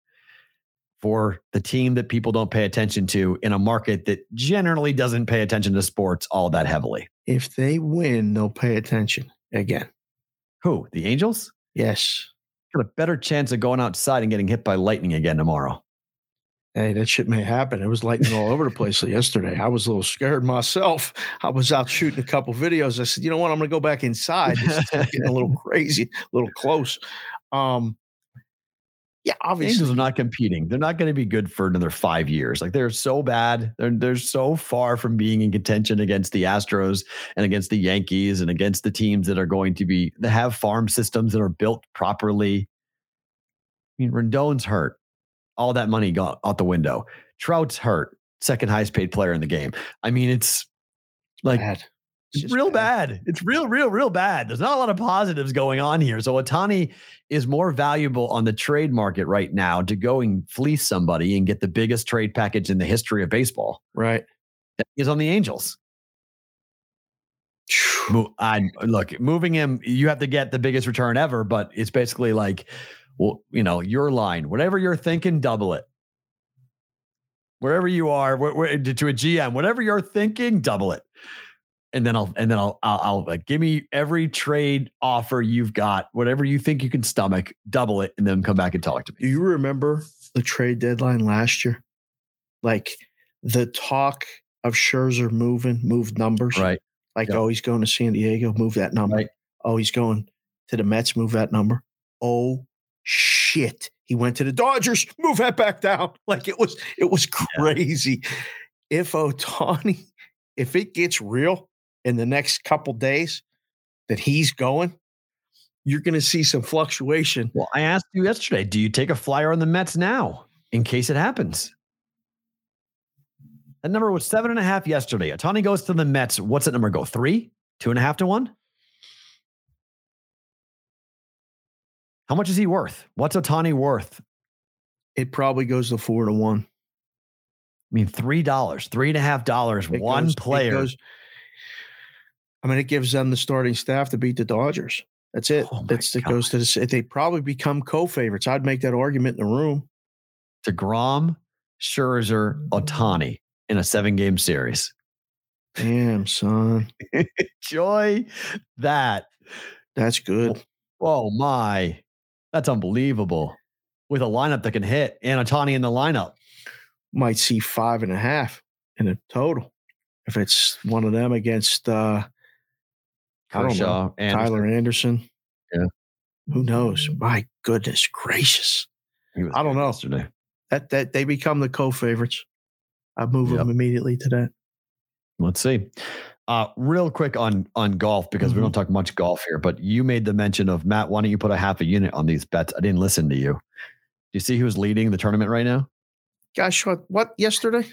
for the team that people don't pay attention to in a market that generally doesn't pay attention to sports all that heavily. If they win, they'll pay attention again. Who? The Angels? Yes. Got a better chance of going outside and getting hit by lightning again tomorrow. Hey, that shit may happen. It was lightning all over the place yesterday. I was a little scared myself. I was out shooting a couple videos. I said, you know what? I'm going to go back inside. This is getting a little crazy, a little close. Um, yeah, obviously. Angels are not competing. They're not going to be good for another five years. Like they're so bad. They're they're so far from being in contention against the Astros and against the Yankees and against the teams that are going to be that have farm systems that are built properly. I mean, Rendon's hurt. All that money got out the window. Trout's hurt. Second highest paid player in the game. I mean, it's Like Bad. It's real bad. It's real, real, real bad. There's not a lot of positives going on here. So Ohtani is more valuable on the trade market right now to go and fleece somebody and get the biggest trade package in the history of baseball. Right. is on the Angels. I look moving him. You have to get the biggest return ever, but it's basically like, well, you know, your line, whatever you're thinking, double it. Wherever you are, wh- wh- to a GM, whatever you're thinking, double it. And then I'll, and then I'll, I'll, I'll like give me every trade offer you've got, whatever you think you can stomach, double it, and then come back and talk to Do me. you remember the trade deadline last year? Like the talk of Scherzer moving, moved numbers. Right. Like, Yep. oh, he's going to San Diego, move that number. Right. Oh, he's going to the Mets, move that number. Oh shit. He went to the Dodgers, move that back down. Like it was, it was crazy. If Ohtani, if it gets real in the next couple days that he's going, you're going to see some fluctuation. Well, I asked you yesterday, do you take a flyer on the Mets now in case it happens? That number was seven and a half yesterday. Ohtani goes to the Mets. What's that number go? Three? Two and a half to one? How much is he worth? What's Ohtani worth? It probably goes to four to one. I mean, three dollars, three and a half dollars, one goes- it player. goes- I mean, it gives them the starting staff to beat the Dodgers. That's it. Oh That's it goes to the. They probably become co-favorites. I'd make that argument in the room. deGrom, Scherzer, Ohtani in a seven game series. Damn, son, Joy that. that's good. Oh my, that's unbelievable. With a lineup that can hit and Ohtani in the lineup. Might see five and a half in a total if it's one of them against uh, I don't know, Kershaw and Tyler Anderson. Yeah. who knows? My goodness gracious, I don't know. Yesterday. that that they become the co-favorites. I'd move Yep. them immediately to that. Let's see. Uh, real quick on on golf because we don't talk much golf here, but you made the mention of Matt. Why don't you put a half a unit on these bets? I didn't listen to you. Do you see who's leading the tournament right now? Gosh, shot what yesterday?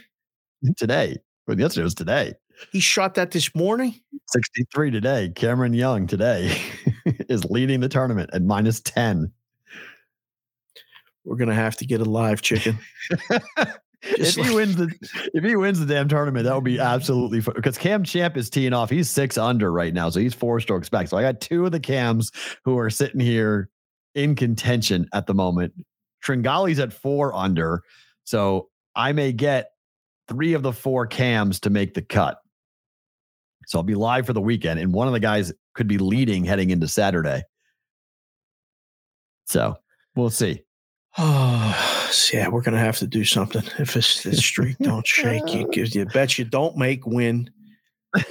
Today. Well, yesterday was today. He shot that this morning. 63 today. Cameron Young today is leading the tournament at minus 10. We're gonna have to get a live chicken. if Just he wins the if he wins the damn tournament, that would be absolutely fun. Because Cam Champ is teeing off. He's six under right now, so he's four strokes back. So I got two of the Cams who are sitting here in contention at the moment. Tringale's at four under, so I may get three of the four Cams to make the cut. So I'll be live for the weekend, and one of the guys could be leading heading into Saturday. So we'll see. Oh, yeah, we're gonna have to do something. If this, this streak don't shake, you, Because you bet you don't make win.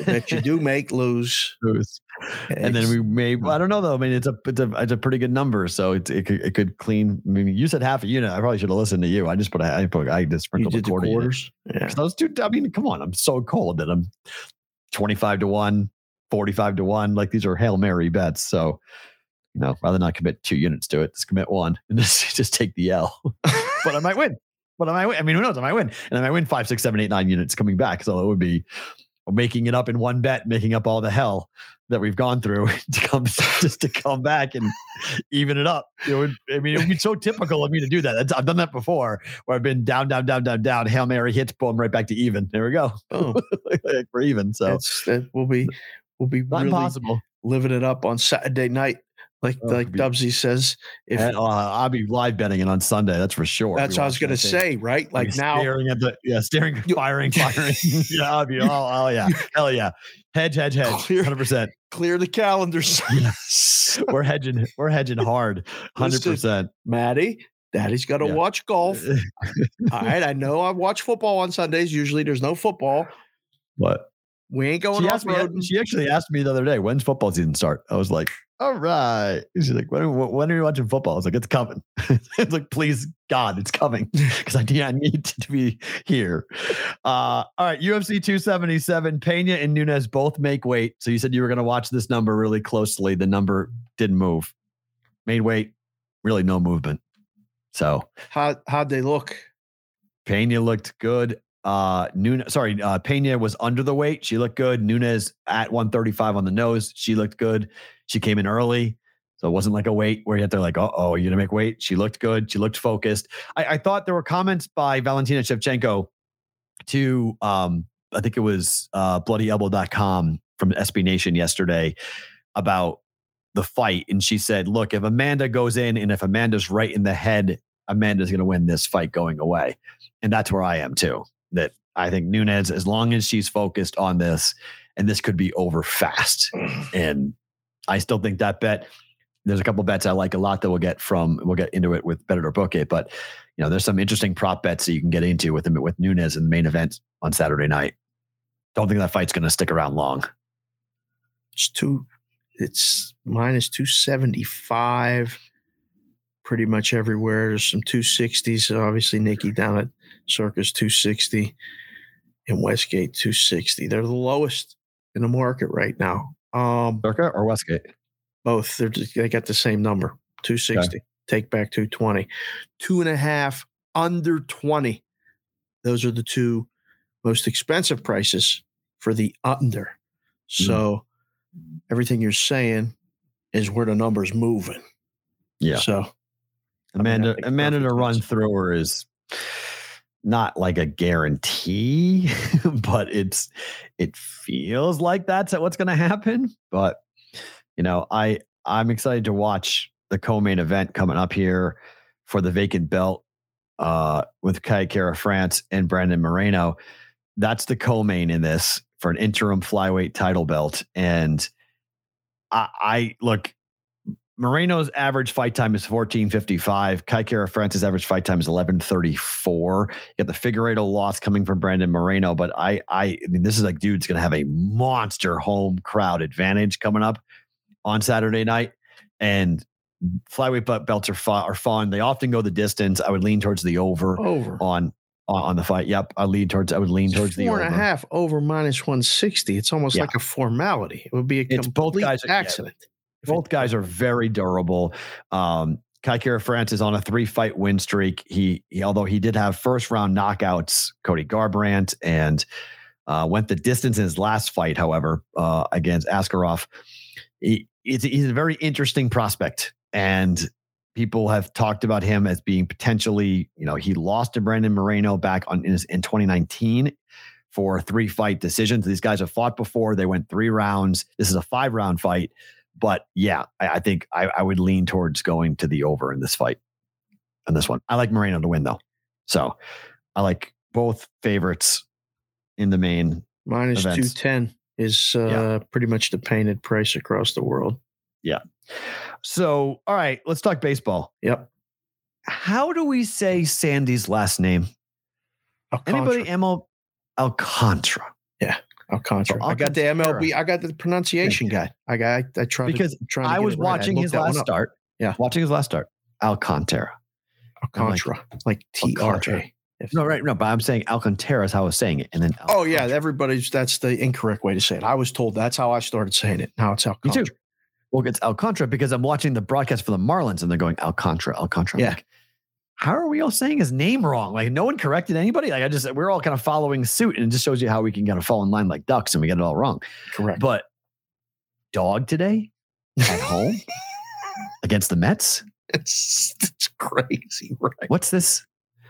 Bet you do make lose. Who's- and then we may I don't know though. I mean, it's a it's a it's a pretty good number, so it it could, it could clean. I mean, you said half a unit. I probably should have listened to you. I just put a, I put I just you sprinkled the quarter. quarters. Yeah. Those two. I mean, come on. I'm so cold that I'm twenty five to one, 45 to one. Like these are hail mary bets. So you know, rather not commit two units to it, just commit one and just just take the L. but I might win. But I might win. I mean, who knows? I might win, and I might win five, six, seven, eight, nine units coming back. So it would be making it up in one bet, making up all the hell that we've gone through to come just to come back and even it up. It would, I mean, it would be so typical of me to do that. That's, I've done that before, where I've been down, down, down, down, down, hail mary hits, boom, right back to even. There we go, Oh, like we're even. So that's that will be we'll be really impossible. living it up on Saturday night, like Oh, like be- Dubsy says. If And, uh, I'll be live betting it on Sunday. That's for sure. that's what I was gonna say, right? Like now, staring at the yeah, staring, firing, firing. yeah, I'll be oh, oh yeah, hell yeah, hedge, hedge, hedge, hundred percent. clear the calendars. Yes, we're hedging, we're hedging hard, hundred percent. Maddie, Daddy's got to Yeah. watch golf. All right, I know I watch football on Sundays. Usually, there's no football. What? We ain't going She off road. She actually asked me the other day, "When's football season start?" I was like, "All right." She's like, "When, are- when are you watching football?" I was like, "It's coming." it's like, "Please, God, it's coming," because I need, I need to be here. Uh, all right, UFC 277. Pena and Nunes both make weight. So you said you were going to watch this number really closely. The number didn't move. Made weight, really no movement. So How how'd they look? Pena looked good. Uh, Nunes, sorry, uh, Pena was under the weight. She looked good. Nunes at 135 on the nose. She looked good. She came in early. So it wasn't like a weight where you had to like, oh, oh, you're gonna make weight. She looked good. She looked focused. I, I thought there were comments by Valentina Shevchenko to um, I think it was uh bloodyelbow.com from SB Nation yesterday about the fight. And she said, look, if Amanda goes in and if Amanda's right in the head, Amanda's gonna win this fight going away. And that's where I am too. That I think Nunes, as long as she's focused on this, and this could be over fast. And I still think that bet there's a couple bets I like a lot that we'll get from we'll get into it with Bet It or Book It, but you know there's some interesting prop bets that you can get into with them with Nunes in the main event on Saturday night. Don't think that fight's going to stick around long. It's two. It's minus two seventy five. Pretty much everywhere. There's some two sixties. Obviously, Nikki down at Circa two sixty, and Westgate two sixty. They're the lowest in the market right now. Um, Circa or Westgate? both they're just- they got the same number 260 take back 220 two and a half under 20 those are the two most expensive prices for the under so everything you're saying is where the numbers moving Yeah. so I mean, Amanda Amanda to run through her is not like a guarantee, but it's it feels like that's what's going to happen. But you know, I I'm excited to watch the co-main event coming up here for the vacant belt uh, with Kai Kara France and Brandon Moreno. That's the co-main in this for an interim flyweight title belt, and I, I look. Moreno's average fight time is 1455. Kai Kara France's average fight time is 1134. You got the Figueiredo loss coming from Brandon Moreno, but I, I, I mean, this is like, dude's going to have a monster home crowd advantage coming up on Saturday night. And flyweight belt- belts are, are fun. They often go the distance. I would lean towards the over over on, on the fight. Yep, I lean towards. I would lean towards the four over. and a half over minus 160 it's almost Yeah. like a formality it would be a It's both complete guys are- yeah. Both guys are very durable. Um, France is on a three fight win streak. He, he although he did have first round knockouts, Cody Garbrandt, and uh, went the distance in his last fight, however, uh, against Askarov. He, it's, he's a very interesting prospect. And people have talked about him as being potentially, you know, he lost to Brandon Moreno back on in, his, in 2019 for three fight decisions. These guys have fought before. They went three rounds. This is a five round fight. But yeah, I, I think I, I would lean towards going to the over in this fight. On this one, I like Moreno to win though, so I like both favorites in the main. minus events. 210 is uh, Yeah. pretty much the painted price across the world Yeah. So, all right, let's talk baseball. yep How do we say Sandy's last name? Anybody? Alcantara. ML Alcantara. Alcantara. I got the MLB. I got the pronunciation guy. I got. I, I tried Because to, trying I was right. I watching looked his last start. Yeah. watching his last start. Alcantara. Alcantara, like T R Alcantara. If- No, right. No, but I'm saying Alcantara is how I was saying it, and then Oh yeah, everybody's. That's the incorrect way to say it. I was told that's how I started saying it. Now it's Me Alcantara. too. Well, it's Alcantara because I'm watching the broadcast for the Marlins and they're going Alcantara, Alcantara. I'm Yeah. Like, how are we all saying his name wrong? Like no one corrected anybody. Like I just we're all kind of following suit, and it just shows you how we can kind of fall in line like ducks and we get it all wrong. Correct. But dog today at home against the Mets. It's, it's crazy, right? What's this?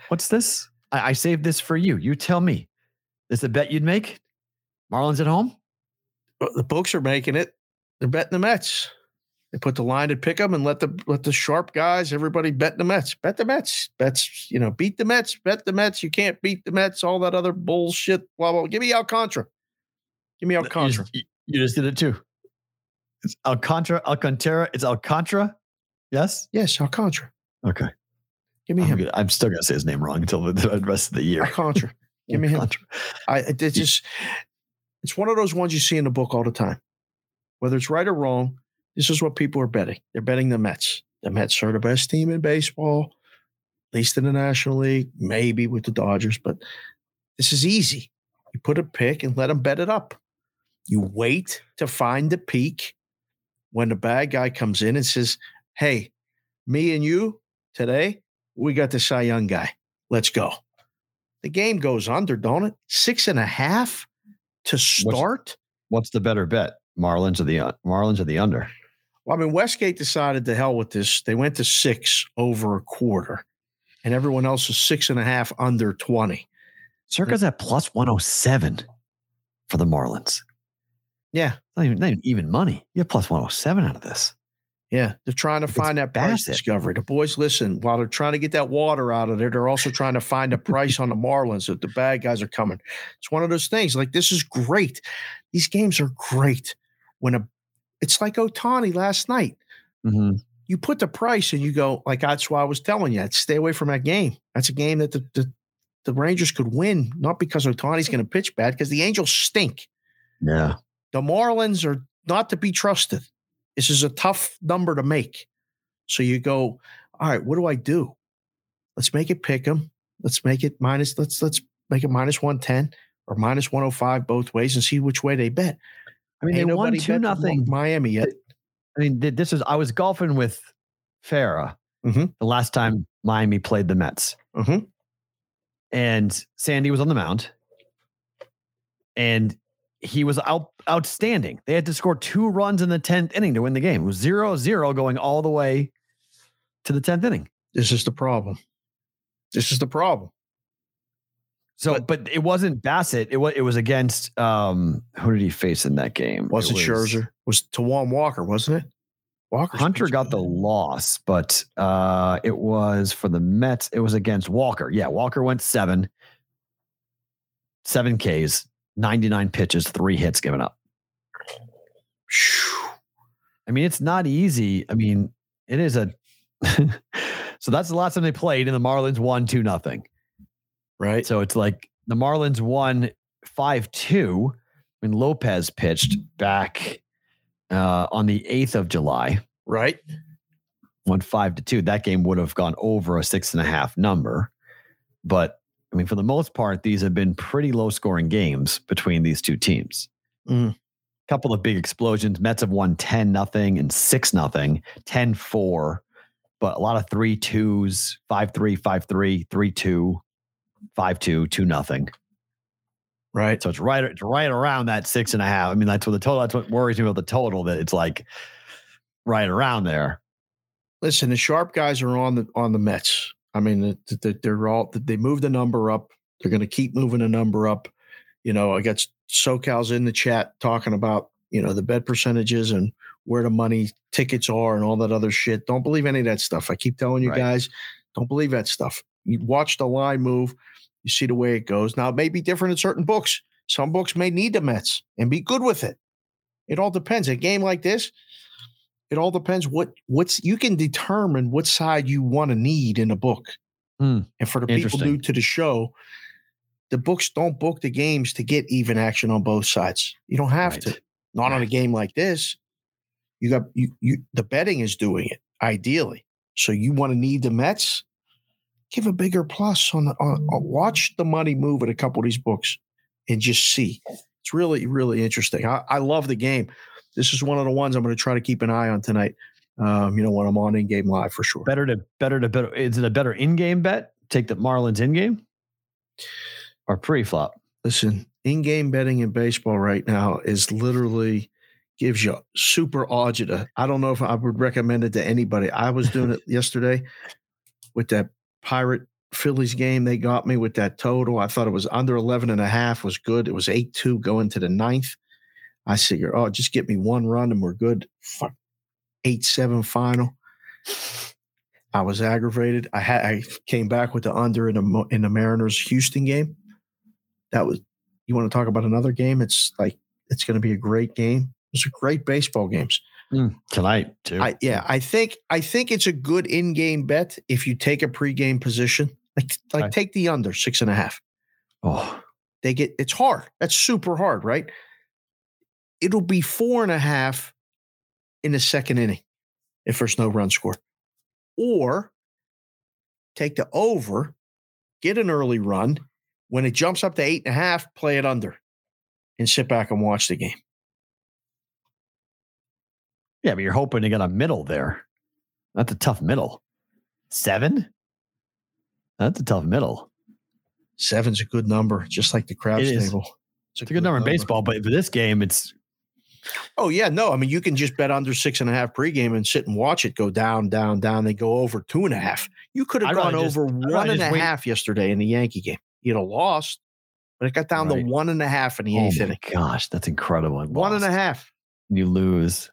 What's this? I, I saved this for you. You tell me. This a bet you'd make? Marlins at home? But The books are making it. They're betting the Mets. They put the line at pick 'em and let the let the sharp guys, everybody bet the Mets. Bet the Mets. Bets, you know, beat the Mets. Bet the Mets. You can't beat the Mets. All that other bullshit. Blah blah. Give me Alcantara. Give me You Alcantara. just, you- you just did it too. It's Alcantara, Alcantara. It's Alcantara. Yes. Yes, Alcantara. Okay. Give me I'm, him. gonna- I'm still gonna say his name wrong until the, the rest of the year. Alcantara. Give me him. I it- it's just it's one of those ones you see in the book all the time. Whether it's right or wrong, this is what people are betting. They're betting the Mets. The Mets are the best team in baseball, at least in the National League, maybe with the Dodgers, but this is easy. You put a pick and let them bet it up. You wait to find the peak when the bad guy comes in and says, Hey, me and you today, we got the Cy Young guy. Let's go. the game goes under, don't it? Six and a half to start. What's the better bet? Marlins or the uh, Marlins or the under? Well, I mean, Westgate decided to hell with this. They went to six over a quarter, and everyone else is six and a half under 20. Circa's at plus 107 for the Marlins. Yeah. Not even, not even money. You have plus 107 out of this. Yeah. They're trying to It's find that price Bassitt. discovery. The boys, listen, while they're trying to get that water out of there, they're also trying to find a price on the Marlins that the bad guys are coming. It's one of those things. Like, this is great. These games are great. When a, it's like Ohtani last night. Mhm. you put the price and you go like that's why I was telling you, stay away from that game. That's a game that the the, the Rangers could win, not because Ohtani's going to pitch bad, because the Angels stink. Yeah. The Marlins are not to be trusted. This is a tough number to make. So you go, all right, what do I do? Let's make it pick them. Let's make it minus. Let's let's make it minus one ten or minus one hundred five both ways and see which way they bet. I mean, Ain't they won two nothing. Miami yet. I mean, this is I was golfing with Farah Mhm. the last time Miami played the Mets, Mhm. and Sandy was on the mound, and he was out outstanding. They had to score two runs in the tenth inning to win the game. It was 0-0 going all the way to the tenth inning. This is the problem. This is the problem. So, but, it wasn't Bassitt. It was it was against um who did he face in that game? Was it, was Scherzer? Was Taijuan Walker, wasn't it? Walker. Hunter got the loss, but uh it was for the Mets. It was against Walker. Yeah, Walker went seven, seven Ks, 99 pitches, three hits given up. I mean, it's not easy. I mean, it is a so that's the last time they played, and the Marlins won two nothing. Right. So it's like the Marlins won 5 2 when Lopez pitched back uh, on the 8th of July, Right. won 5 to 2. That game would have gone over a six and a half number. But I mean, for the most part, these have been pretty low scoring games between these two teams. Mhm. Couple of big explosions. Mets have won 10 nothing and 6 nothing, 10 4, but a lot of 3 2s, 5 3, 5 3, 3 2, 5 2, 2 nothing. Right. So it's right, it's right around that six and a half. I mean, that's what the total. That's what worries me about the total. That it's like right around there. Listen, the sharp guys are on the on the Mets. I mean, the- the- they're all they move the number up. They're going to keep moving the number up. You know, I got SoCal's in the chat talking about you know the bet percentages and where the money tickets are and all that other shit. Don't believe any of that stuff. I keep telling you Right. guys, don't believe that stuff. You watch the line move, you see the way it goes. Now it may be different in certain books. Some books may need the Mets and be good with it. It all depends. A game like this, it all depends what what's you can determine what side you want to need in a book. Hmm. And for the people new to the show, the books don't book the games to get even action on both sides. You don't have Right. to. Not on a game like this. You got you you the betting is doing it ideally. So you want to need the Mets? Give a bigger plus on the on, on- watch the money move at a couple of these books and just see. It's really really interesting. I, I love the game. This is one of the ones I'm going to try to keep an eye on tonight. Um, you know when I'm on in game live for sure. Better to better to better. Is it a better in game bet? Take the Marlins in game or pre flop? Listen, in-game betting in baseball right now is literally gives you super agita. I don't know if I would recommend it to anybody. I was doing it yesterday with that Pirate Phillies game. They got me with that total. I thought it was under 11 and a half was good. It was 8-2 going to the ninth. I figured, oh, just get me one run and we're good. Fuck. 8-7 final. I was aggravated. I had I came back with the under in the in the Mariners Houston game. That was you want to talk about another game? It's like it's going to be a great game. It's a great baseball games. Mm, tonight, too. I yeah, I think I think it's a good in-game bet if you take a pre-game position. Like like take the under six and a half. oh, They get it's hard. That's super hard, right? It'll be four and a half in the second inning if there's no run score. Or take the over, get an early run. When it jumps up to eight and a half, play it under and sit back and watch the game. Yeah, but you're hoping to get a middle there. That's a tough middle. Seven? That's a tough middle. Seven's a good number, just like the It is. table. It's a good number in baseball, but for this game, it's Oh yeah, no. I mean, you can just bet under six and a half pregame and sit and watch it go down, down, down. They go over two and a half. You could have I'd gone just- over I'd one and a wait- half yesterday in the Yankee game. You'd have lost, but it got down Right. to one and a half in the oh eighth my inning. gosh, that's incredible. One and a half. You lose.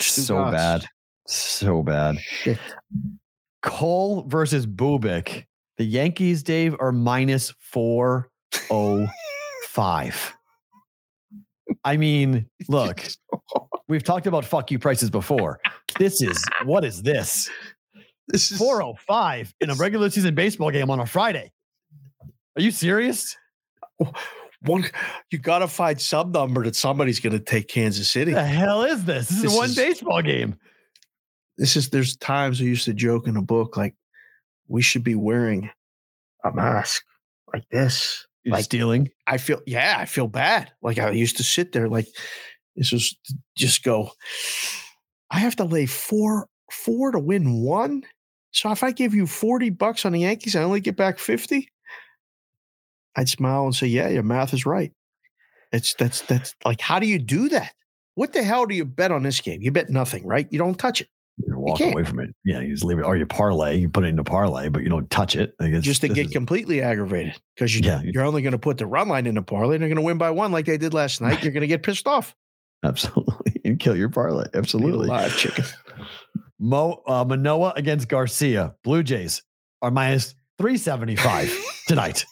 So gots. bad. So bad. Shit. Cole versus Bubic. The Yankees, Dave, are minus 405. I mean, look, we've talked about fuck you prices before. This is what is this? This is 405 in a regular season baseball game on a Friday. Are you serious? One. You got to find some number that somebody's going to take Kansas City. The hell is this? This, This is one is- baseball game. This is. There's times I used to joke in a book like we should be wearing a mask like this. You're Like- stealing. I feel yeah, I feel bad. Like I used to sit there like this was just go. I have to lay four four to win one. So if I give you 40 bucks on the Yankees, I only get back 50. I'd smile and say, Yeah, your math is right. It's that's that's like how do you do that? What the hell do you bet on this game? You bet nothing, right? You don't touch it. You walk can't. away from it. Yeah, you just leave it. Or you parlay. You put it into parlay, but you don't touch it. Like just to get is- completely aggravated because you, Yeah, you- you're only going to put the run line in the parlay and they're going to win by one like they did last night. You're going to get pissed off. absolutely and kill your parlay. Absolutely. Live chicken. Mo uh, Manoah against Garcia. Blue Jays are minus 375 tonight.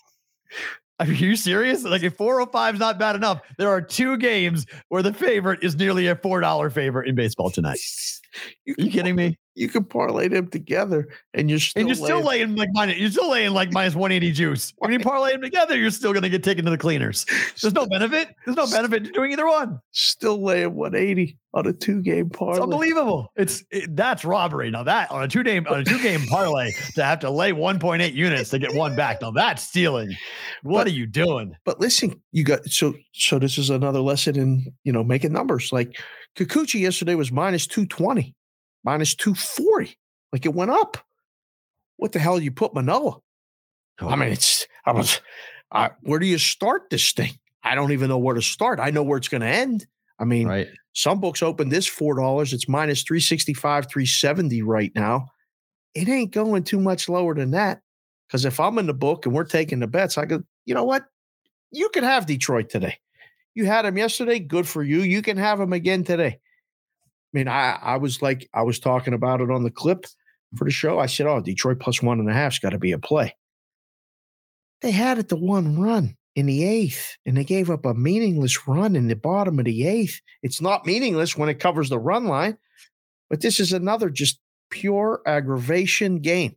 Are you serious? Like if 405 is not bad enough, there are two games where the favorite is nearly a $4 favorite in baseball tonight. You you kidding me? You can parlay them together, and you're still and you're still laying- laying like minus, you're still laying like minus 180 juice. When you parlay them together, you're still going to get taken to the cleaners. There's no benefit. There's no benefit to doing either one. still laying 180 on a two game parlay. It's unbelievable. It's it, that's robbery. Now that on a two game on a two game parlay to have to lay 1.8 units to get one back. Now that's stealing. What But- are you doing? But listen, you got so so. This is another lesson in you know making numbers. Like Kikuchi yesterday was minus 220, minus 240. Like it went up. What the hell you put Manoah? I mean, it's I was. I, where do you start this thing? I don't even know where to start. I know where it's going to end. I mean, right. Some books open this four dollars. It's minus three sixty five, three seventy right now. It ain't going too much lower than that. Because if I'm in the book and we're taking the bets, I go, you know what? You could have Detroit today. You had them yesterday. Good for you. You can have them again today. I mean, I I was like, I was talking about it on the clip for the show. I said, oh, Detroit plus one and a half's got to be a play. They had it to one run in the eighth, and they gave up a meaningless run in the bottom of the eighth. It's not meaningless when it covers the run line, but this is another just pure aggravation game.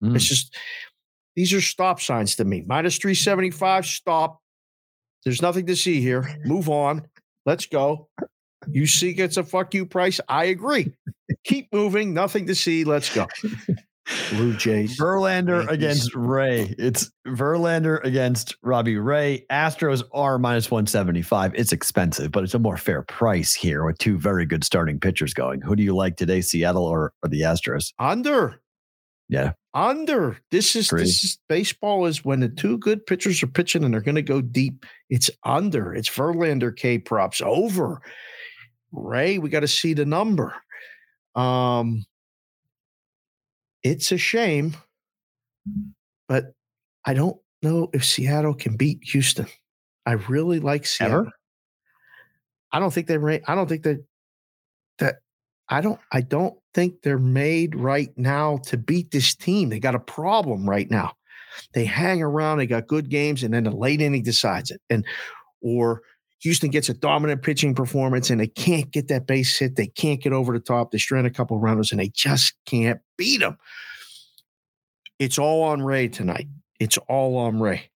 Mm. It's just these are stop signs to me. Minus 375, stop. There's nothing to see here. Move on. Let's go. You see gets a fuck you price. I agree. Keep moving. Nothing to see. Let's go. Blue Jays. Verlander Yankees. against Ray. It's Verlander against Robbie Ray. Astros are minus 175. It's expensive, but it's a more fair price here with two very good starting pitchers going. Who do you like today, Seattle or, or the Astros? Under. Yeah. Under. This is Agree. this is baseball is when the two good pitchers are pitching and they're going to go deep. It's under. It's Verlander K props over. Ray, we got to see the number. Um it's a shame, but I don't know if Seattle can beat Houston. I really like Seattle. Ever? I don't think they're I don't think that I don't I don't think they're made right now to beat this team. They got a problem right now. They hang around, they got good games, and then the late inning decides it. And or Houston gets a dominant pitching performance and they can't get that base hit. They can't get over the top. They strand a couple runners and they just can't beat them. It's all on Ray tonight. It's all on Ray.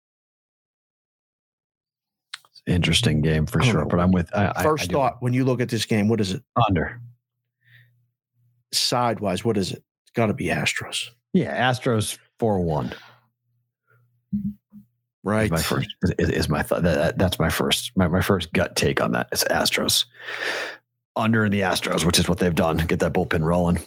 Interesting game for sure. know. But I'm with I, I- First I do- thought when you look at this game, what is it? under. Sidewise, what is it? It's got to be Astros, Yeah, Astros 4 1. right? Is My first is, is my thought. That- that's my first my, my first gut take on that. It's Astros under in the Astros, which is what they've done. Get that bullpen rolling.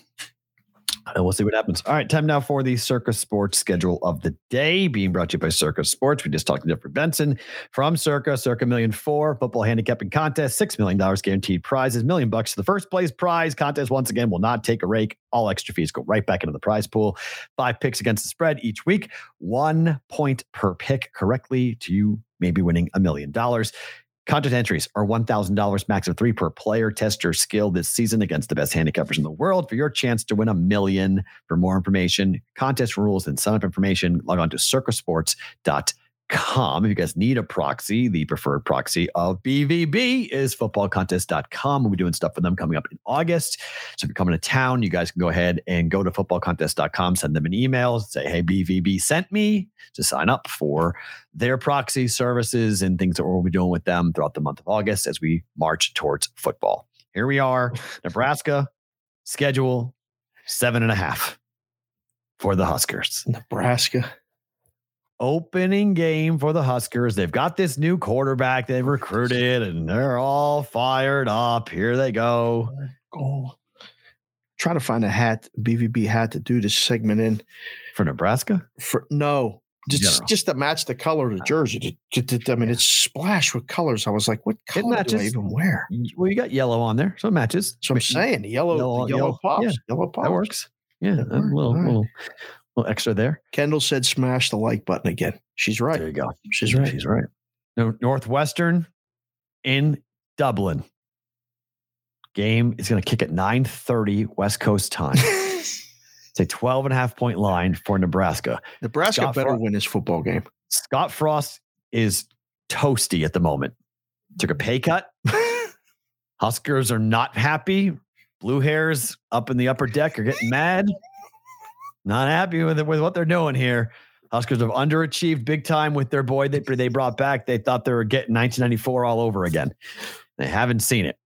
And we'll see what happens. All right, time now for the Circa Sports schedule of the day, being brought to you by Circa Sports. We just talked to Jeffery Benson from Circa, Circa Million Four football handicapping contest, six million dollars guaranteed prizes, million bucks to the first place prize. Contest once again will not take a rake. All extra fees go right back into the prize pool. Five picks against the spread each week, one point per pick correctly to you, maybe winning a million dollars. Contest entries are $1,000 max of three per player. Test your skill this season against the best handicappers in the world for your chance to win a million. For more information, contest rules, and sign up information, log on to circasports.com. If you guys need a proxy, the preferred proxy of BVB is footballcontest.com. We'll be doing stuff for them coming up in August. So if you're coming to town, you guys can go ahead and go to footballcontest.com, send them an email, say, hey, BVB sent me to sign up for their proxy services and things that we'll be doing with them throughout the month of August as we march towards football. Here we are, Nebraska schedule seven and a half for the Huskers. Nebraska. Opening game for the Huskers. They've got this new quarterback they've recruited and they're all fired up. Here they go. Oh. Trying to find a hat, BVB hat to do this segment in. For Nebraska? For no, just General. just to match the color of the jersey. I mean, it's splashed with colors. I was like, what color do I even wear? Well, you got yellow on there, so it matches. So I'm saying yellow, Yellow- yellow, yellow, pops. yeah. Yellow pops. that works. Yeah, a little, right. little, little extra there. Kendall said, "Smash the like button again." She's right. There you go. She's right. She's right. No, Northwestern in Dublin. Game is going to kick at 9:30 West Coast time. it's a 12 and a half point line for Nebraska. Nebraska Scott better Frost. win this football game. Scott Frost is toasty at the moment. Took a pay cut. Huskers are not happy. Blue hairs up in the upper deck are getting mad. Not happy with it, with what they're doing here. Huskers have underachieved big time with their boy that they brought back. They thought they were getting 1994 all over again. They haven't seen it.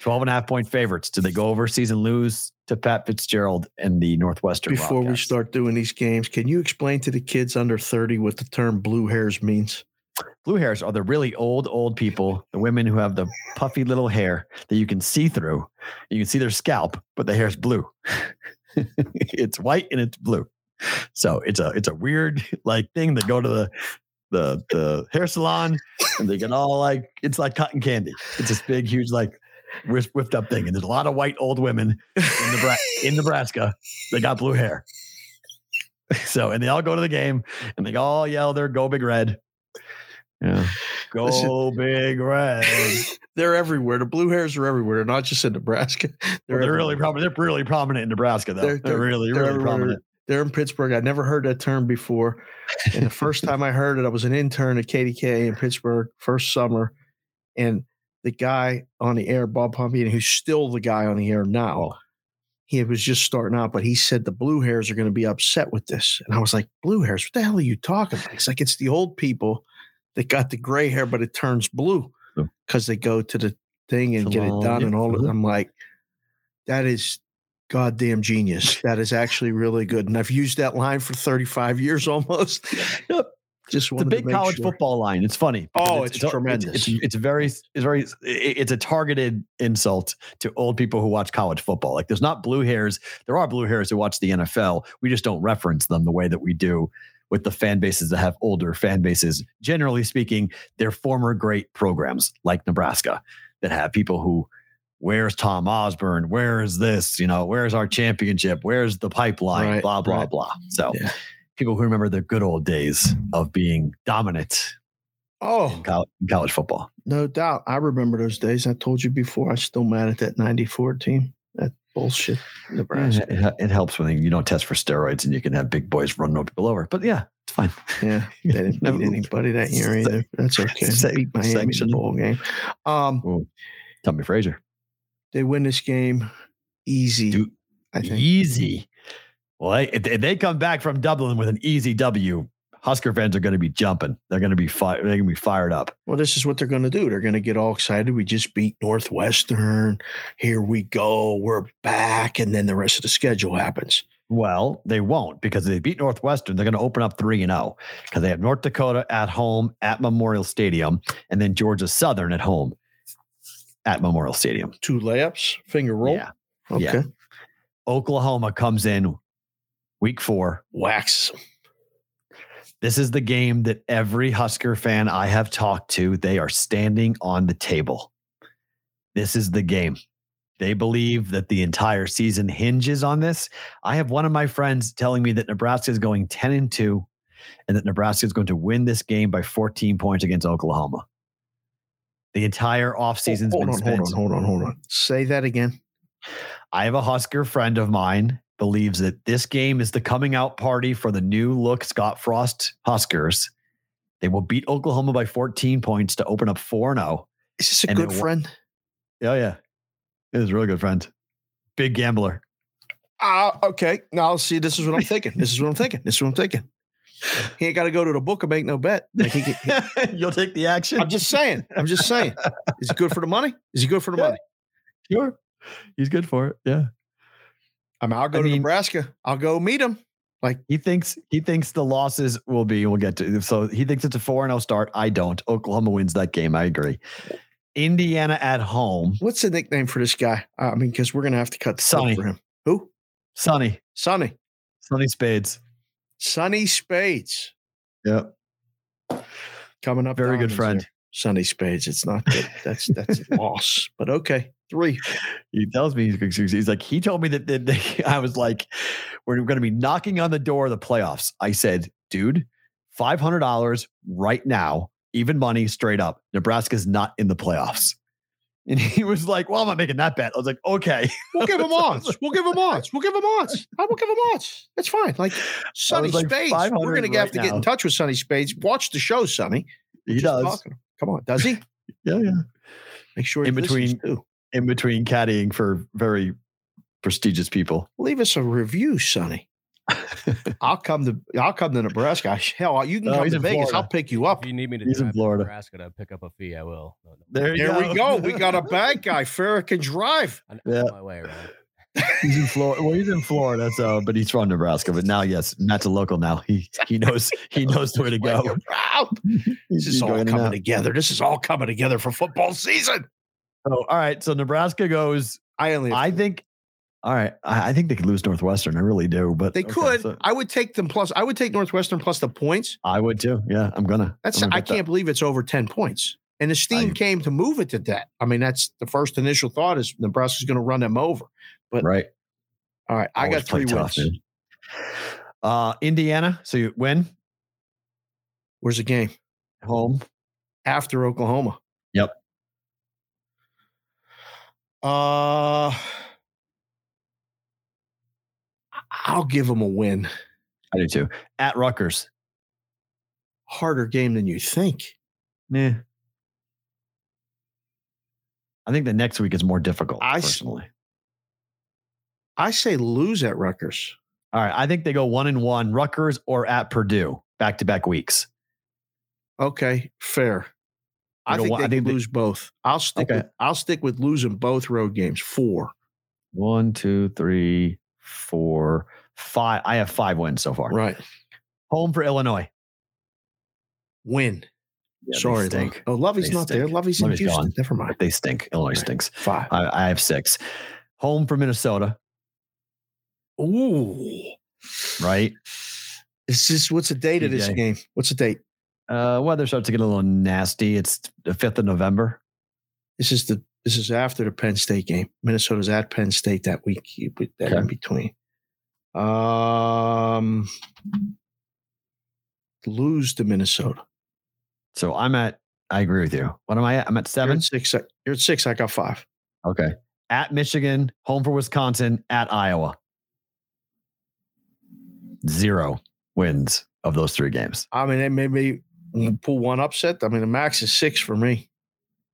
12 and a half point favorites. Did they go overseas and lose to Pat Fitzgerald and the Northwestern? Before we start doing these games, can you explain to the kids under 30 what the term blue hairs means? Blue hairs are the really old, old people, the women who have the puffy little hair that you can see through. You can see their scalp, but the hair's blue. it's white and it's blue. So it's a it's a weird like thing that go to the the the hair salon and they get all like it's like cotton candy. It's this big, huge, like whiff- whipped up thing. And there's a lot of white old women in, Nebra- in Nebraska that got blue hair. So and they all go to the game and they all yell their go big red. Yeah. Go big red. They're everywhere. The blue hairs are everywhere. Not just in Nebraska. They're, really everywhere. prominent. They're really prominent in Nebraska, though. They're, They're- they're- really, they're really prominent. They're in Pittsburgh. I never heard that term before. And the first time I heard it, I was an intern at KDK in Pittsburgh, first summer. And the guy on the air, Bob Pompeani, who's still the guy on the air now, he was just starting out, but he said the blue hairs are going to be upset with this. And I was like, blue hairs? What the hell are you talking about? He's like, it's the old people that got the gray hair, but it turns blue because they go to the thing and get it done and all. of. I'm like, that is goddamn genius. That is actually really good. And I've used that line for 35 years almost. Yep. Just It's a big college sure. football line. It's funny. Oh, it's tremendous. It's, it's, very, it's very, it's a targeted insult to old people who watch college football. Like there's not blue hairs. There are blue hairs who watch the NFL. We just don't reference them the way that we do with the fan bases that have older fan bases. Generally speaking, they're former great programs like Nebraska that have people who, where's Tom Osborne? Where is this? You know, where's our championship? Where's the pipeline? Right, blah, blah, right. blah. So Yeah. people who remember the good old days of being dominant Oh, in col- in college football. no doubt. I remember those days. I told you before. I'm still mad at that 94 team. That bullshit. Nebraska. It, it helps when you don't test for steroids and you can have big boys running people over. But yeah, it's fine. Yeah, they didn't beat anybody that year either. That's okay. They beat Miami the bowl game. Um, Ooh, Tommie Frazier. they win this game easy. Dude, I think. Easy. Well, they- they come back from Dublin with an easy W, Husker fans are going to be jumping. They're going to be fi- they're going to be fired up. Well, this is what they're going to do. They're going to get all excited. We just beat Northwestern. Here we go. We're back, and then the rest of the schedule happens. Well, they won't because if they beat Northwestern. They're going to open up three and oh, zero because they have North Dakota at home at Memorial Stadium, and then Georgia Southern at home at Memorial Stadium. Two layups, finger roll. Yeah, Okay. yeah. Oklahoma comes in week four. Wax. This is the game that every Husker fan I have talked to, they are standing on the table. This is the game. They believe that the entire season hinges on this. I have one of my friends telling me that Nebraska is going 10 and 2 and that Nebraska is going to win this game by 14 points against Oklahoma. The entire offseason's hold been on, spent. hold on, hold on, hold on. Say that again. I have a Husker friend of mine believes that this game is the coming out party for the new look Scott Frost Huskers. They will beat Oklahoma by 14 points to open up 4 0. Is this a And good friend? Oh, yeah. It is a really good friend. Big gambler. Uh, okay. Now, see, this is what I'm thinking. This is what I'm thinking. This is what I'm thinking. He ain't got to go to the book and make no bet. Like he he- You'll take the action. I'm just saying. I'm just saying. Is he good for the money? Is he good for the Yeah. money? sure. He's good for it. Yeah. I mean, I'll go I to mean- Nebraska. I'll go meet him. Like, He thinks he thinks the losses will be, we'll get to so he thinks it's a 4 and zero start. I don't. Oklahoma wins that game. I agree. Indiana at home. what's the nickname for this guy? I mean, because we're gonna have to cut the Sonny. for him. Who? Sonny. Sonny. Sonny Spades. Sonny Spades Yep. coming up. Very good friend. there. Sonny Spades. It's not good. That's that's a loss. But okay, three. He tells me he's, he's like he told me that, that they, I was like, we're going to be knocking on the door of the playoffs. I said, dude, five hundred dollars right now, even money, straight up. Nebraska's not in the playoffs. And he was like, "Well, I'm not making that bet." I was like, "Okay." We'll give him odds. We'll give him odds. We'll give him odds. I will give him odds. That's fine. Like Sonny like, Spades. We're gonna have to right get in touch with Sonny Spades. Watch the show, Sonny. He does. talking. Come on, does he? Yeah, yeah. Make sure In between- too. In between caddying for very prestigious people. Leave us a review, Sonny. I'll come to I'll come to Nebraska. I- Hell, you can No, come to Vegas. Florida. I'll pick you up. If you need me to He's in drive to Florida. Nebraska to pick up a fee, I will. No, no. There you There go. we go. We got a bad guy. Farrah can drive. I'm Yeah. my way, right? He's in Florida. Well, he's in Florida, so but he's from Nebraska. But now, yes, Matt's a local now. He he knows he knows where to go. He's This is all going in and coming out. together. This is all coming together for football season. Oh, all right. So Nebraska goes. I only I think. All right. I, I think they could lose Northwestern. I really do. But they okay, could. so I would take them plus. I would take Northwestern plus the points. I would too. Yeah, I'm gonna. That's I'm gonna I can't believe it's over ten points. And the steam I- came to move it to that. I mean, that's the first initial thought is Nebraska's going to run them over. Right. All right, I Always got three play tough, wins. Uh, Indiana. So you win Where's the game? home. After Oklahoma. Yep. Uh, I'll give them a win. I do too. At Rutgers. Harder game than you think. Yeah. I think the next week is more difficult. I personally. I say lose at Rutgers. All right. I think they go one and one, Rutgers or at Purdue, back to back weeks. Okay, fair. I You think what? they I think could they- lose both. I'll stick. Okay. With, I'll stick with losing both road games. Four. One, two, three, four, five. I have five wins so far. Right. Home for Illinois. Win. Yeah, Sorry, stink. Oh, Lovie's They not there. stink. Lovie's in Lovie's Houston. gone. Never mind. They stink. Illinois Right. stinks. Five. I, I have six. Home for Minnesota, Ooh. right? This is what's the date of this game? What's the date? Uh, weather starts to get a little nasty. It's the fifth of November. This is the this is after the Penn State game. Minnesota's at Penn State that week. That in between. Um, lose to Minnesota. So I'm at. I agree with you. What am I at? I'm at You're seven. at six. You're at six. I got five. Okay. At Michigan, home for Wisconsin, at Iowa. Zero wins of those three games. I mean, it they maybe pull one upset. I mean, the max is six for me.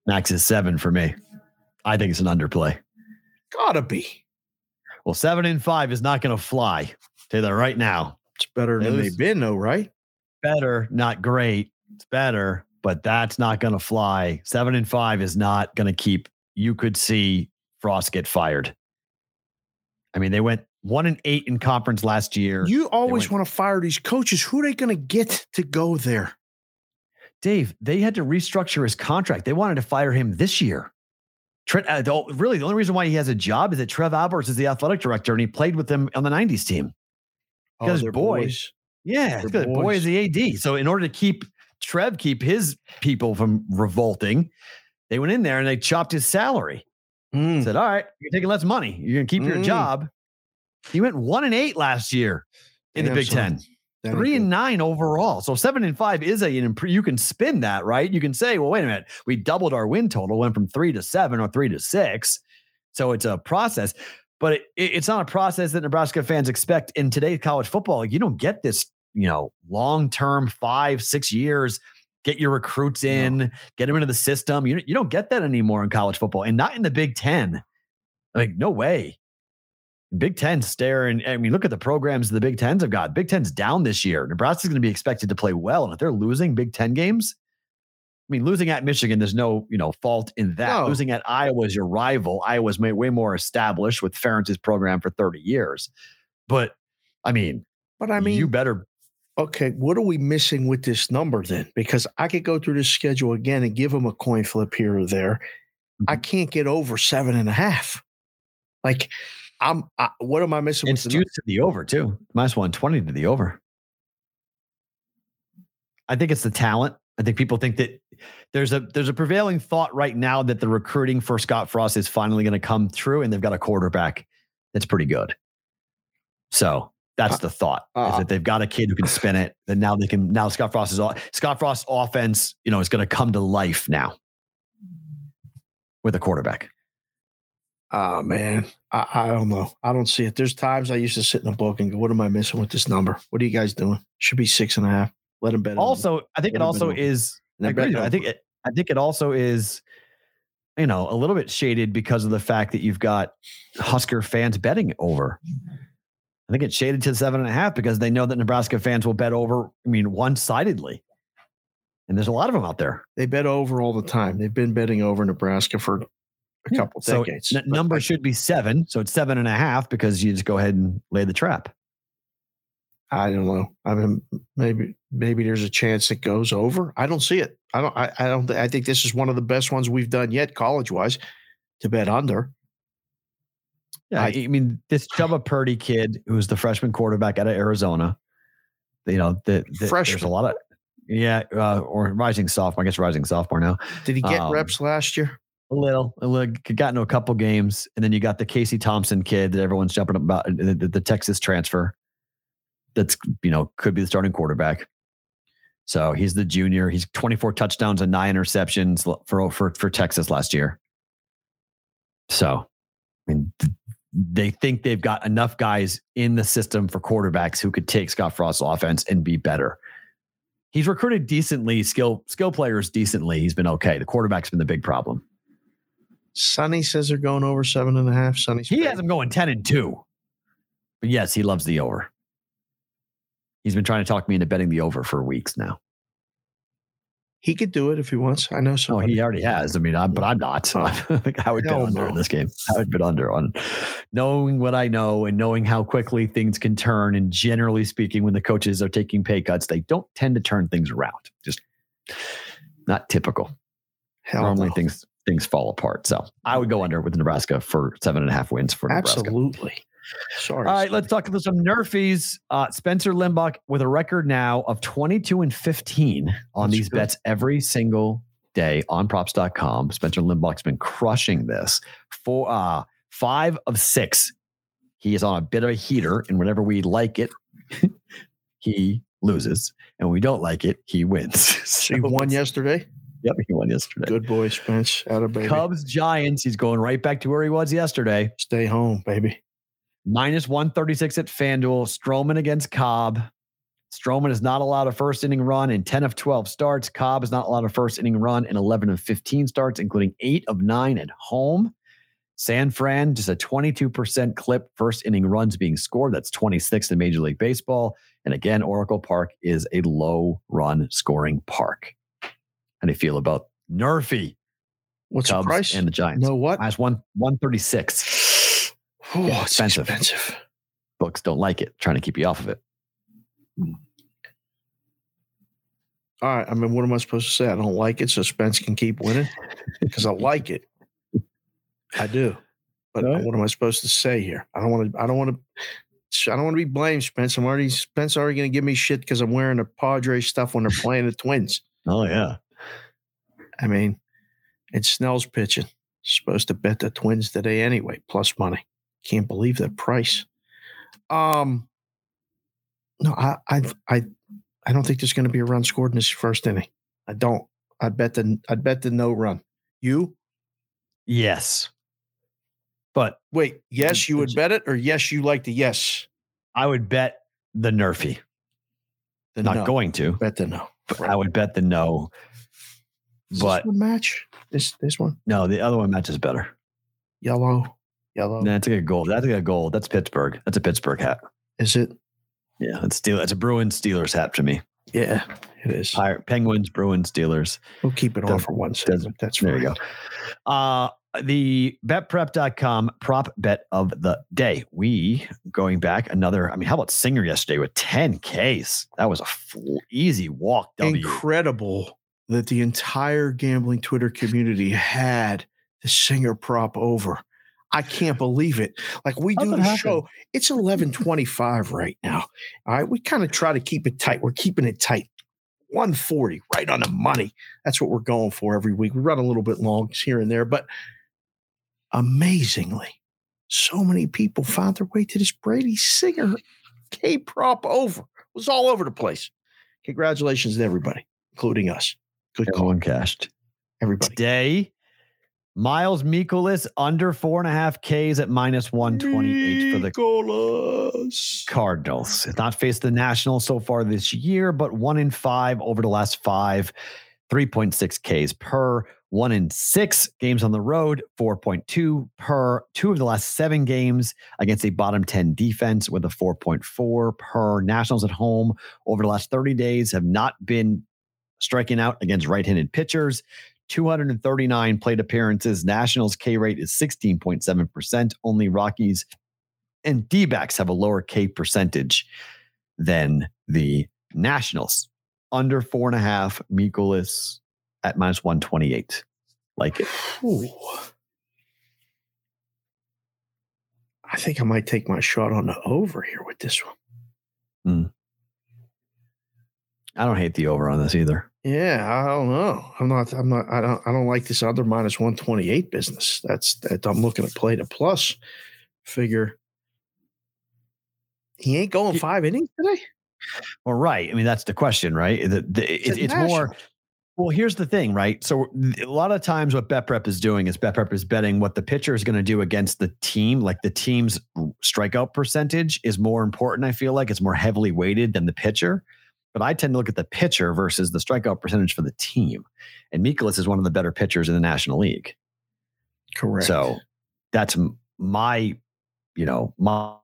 Max is seven for me. I think it's an underplay. Gotta be. Well, seven and five is not going to fly. You that right now. It's better They than they've been, though, right? Better, not great. It's better, but that's not going to fly. Seven and five is not going to keep. You could see Frost get fired. I mean, they went one and eight in conference last year. You always went- want to fire these coaches. Who are they going to get to go there? Dave, they had to restructure his contract. They wanted to fire him this year. Trent, uh, the, really, the only reason why he has a job is that Trev Alberts is the athletic director and he played with them on the 90s team. Oh, Because they're boys. Yeah, because boy is the AD. So in order to keep Trev keep his people from revolting, they went in there and they chopped his salary. Mm. Said, "All right, you're taking less money. You're going to keep your Mm. job." He went one and eight last year in Damn, the Big. Ten. That Three and nine overall. So seven and five is a you can spin that, right? You can say, well, wait a minute, we doubled our win total, went from three to seven or three to six. So it's a process, but it, it- it's not a process that Nebraska fans expect in today's college football. Like you don't get this, you know, long term, five, six years. Get your recruits in, get them into the system. You you don't get that anymore in college football, and not in the Big Ten. Like no way. Big Ten staring. I mean, look at the programs the Big Tens have got. Big Ten's down this year. Nebraska's going to be expected to play well, and if they're losing Big Ten games, I mean, losing at Michigan, there's no you know fault in that. No. Losing at Iowa is your rival. Iowa's way, way more established with Ferentz's program for 30 years. But I mean, But I mean, you better. okay, what are we missing with this number then? Because I could go through this schedule again and give them a coin flip here or there. I Mm-hmm. can't get over seven and a half. Like, I'm. I, what am I missing? It's with the nu- juice to the over too. Minus 120 to the over. I think it's the talent. I think people think that there's a there's a prevailing thought right now that the recruiting for Scott Frost is finally going to come through, and they've got a quarterback that's pretty good. So that's the thought is uh, that they've got a kid who can spin it. That now they can now Scott Frost is Scott Frost's offense, you know, is going to come to life now with a quarterback. Oh um, man, I, I don't know. I don't see it. There's times I used to sit in a book and go, "What am I missing with this number? What are you guys doing? Should be six and a half. Let them bet." it on. Also, I think it also is I agree. I think it, I think it also is, you know, a little bit shaded because of the fact that you've got Husker fans betting over. I think it's shaded to seven and a half because they know that Nebraska fans will bet over. I mean, one sidedly, and there's a lot of them out there. they bet over all the time. They've been betting over Nebraska for a Yeah. couple So decades. n- number should be seven, so it's seven and a half because you just go ahead and lay the trap. I don't know. I mean, maybe maybe there's a chance it goes over. I don't see it. I don't. I, I don't. I think this is one of the best ones we've done yet, college wise, to bet under. Yeah, I, I- mean, this Chubba Purdy kid, who's the freshman quarterback out of Arizona, you know, the, the there's a lot of, yeah, uh, or rising sophomore. I guess rising sophomore now. Did he get Um, reps last year? A little, a little, got into a couple games, and then you got the Casey Thompson kid that everyone's jumping up about, the, the, Texas transfer. That's you know could be the starting quarterback. So he's the junior. He's 24 touchdowns and nine interceptions for for for Texas last year. So, I mean, th- they think they've got enough guys in the system for quarterbacks who could take Scott Frost's offense and be better. He's recruited decently, skill skill players decently. He's been okay. The quarterback's been the big problem. Sonny says they're going over seven and a half. Sonny's He has them going 10 and 2. But yes, he loves the over. He's been trying to talk me into betting the over for weeks now. He could do it if he wants. I know Oh, somebody. he already has. I mean, I'm, but I'm not. Oh. So I would bet under in this game. I would bet under on knowing what I know and knowing how quickly things can turn. And generally speaking, when the coaches are taking pay cuts, they don't tend to turn things around. Just not typical. Hell Normally no. things things fall apart. So I would go under with Nebraska for seven and a half wins for Nebraska. Absolutely. Sorry. All right, let's talk about some Nerfies. Uh, Spencer Limbach with a record now of 22 and 15 on That's these good. bets every single day on props.com. Spencer Limbach's been crushing this. For uh, five of six, he is on a bit of a heater, and whenever we like it, he loses. And when we don't like it, he wins. So you won yesterday. Yep, he won yesterday. Good boy, Spence. Out of baby. Cubs, Giants, he's going right back to where he was yesterday. Stay home, baby. minus 136 at FanDuel. Stroman against Cobb. Stroman is not allowed a first inning run in 10 of 12 starts. Cobb is not allowed a first inning run in 11 of 15 starts, including eight of nine at home. San Fran, just a 22% clip first inning runs being scored. That's 26th in Major League Baseball. And again, Oracle Park is a low run scoring park. How do you feel about Nerfy, What's Cubs, the price? and the Giants? No, what? Minus one, 136. Oh, Yeah, expensive. expensive. Books don't like it, trying to keep you off of it. All right. I mean, what am I supposed to say? I don't like it, so Spence can keep winning because I like it. I do. But Right. what am I supposed to say here? I don't want to. I don't want to. I don't want to be blamed, Spence. I'm already Spence already going to give me shit because I'm wearing the Padres stuff when they're playing the Twins. Oh yeah. I mean, it's Snell's pitching. Supposed to bet the Twins today anyway, plus money. Can't believe that price. Um, no, I, I, I, I don't think there's going to be a run scored in this first inning. I don't. I bet the, I bet the no run. You Yes. But wait. Yes, you would bet it, or yes, you like the yes. I would bet the Nerfy. The Not no. going to. bet the no. But I would bet the no. But this one match this this one no, the other one matches better. yellow yellow. That's a good goal. That's a good goal. That's Pittsburgh. That's a Pittsburgh hat. Is it? Yeah, it's Steel. It's a Bruins Steelers hat to me. Yeah, it is. Pirate, Penguins, Bruins, Steelers. We'll keep it on for one second. That's There you go. Uh, the betprep.com prop bet of the day. We going back another. I mean, how about Singer yesterday with 10 Ks? That was a fl- easy walk. W. incredible that the entire gambling Twitter community had the singer prop over. I can't believe it. Like we do the happen? show, it's eleven twenty-five right now. All right, we kind of try to keep it tight. We're keeping it tight. 140, right on the money. That's what we're going for every week. We run a little bit long here and there, but amazingly, so many people found their way to this Brady Singer K prop over. It was all over the place. Congratulations to everybody, including us. Good call, Everyone cashed. everybody. Today, Miles Mikolas under four and a half Ks at minus 128 for the Mikolas. Cardinals. It's not faced the Nationals so far this year, but one in five over the last five, 3.6 Ks per. One in six games on the road, 4.2 per. Two of the last seven games against a bottom 10 defense with a 4.4 per. Nationals at home over the last 30 days have not been striking out against right handed pitchers. 239 plate appearances. Nationals K rate is 16.7%. Only Rockies and D backs have a lower K percentage than the Nationals. Under four and a half, Mikolas at minus 128. Like it. Ooh. I think I might take my shot on the over here with this one. Hmm. I don't hate the over on this either. Yeah, I don't know. I'm not. I'm not. I don't. I don't like this other minus one twenty eight business. That's that. I'm looking to play the plus. Figure he ain't going five innings today. Well, right. I mean, that's the question, right? The, the, it, It's more. Well, here's the thing, right? So a lot of times, what Bet Prep is doing is Bet Prep is betting what the pitcher is going to do against the team. Like the team's strikeout percentage is more important. I feel like it's more heavily weighted than the pitcher. But I tend to look at the pitcher versus the strikeout percentage for the team. And Mikolas is one of the better pitchers in the National League. Correct. So that's my, you know, my.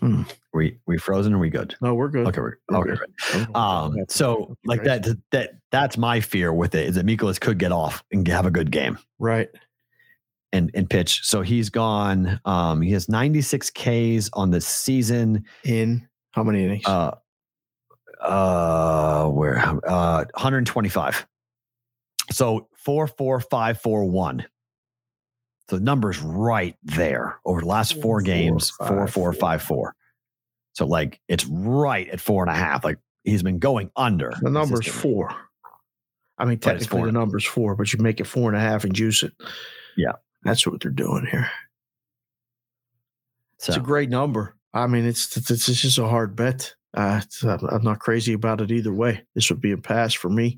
Hmm. We we frozen? Or we good? no, we're good. Okay, we're We're okay. good. right. I don't know what Um, so like that, that that's my fear with it is that Mikolas could get off and have a good game right. And and pitch. So he's gone. Um, he has 96 Ks on the season. In how many innings? Uh, uh, where uh 125. So four four five four one. So the number's right there over the last four, Four, games. five, Four four five four. So like it's right at four and a half. Like he's been going under. the number's four. I mean, technically the number's four, but you make it four and a half and juice it. Yeah. That's what they're doing here. So It's a great number. I mean, it's it's, just a hard bet. Uh, I'm I'm not crazy about it either way. This would be a pass for me.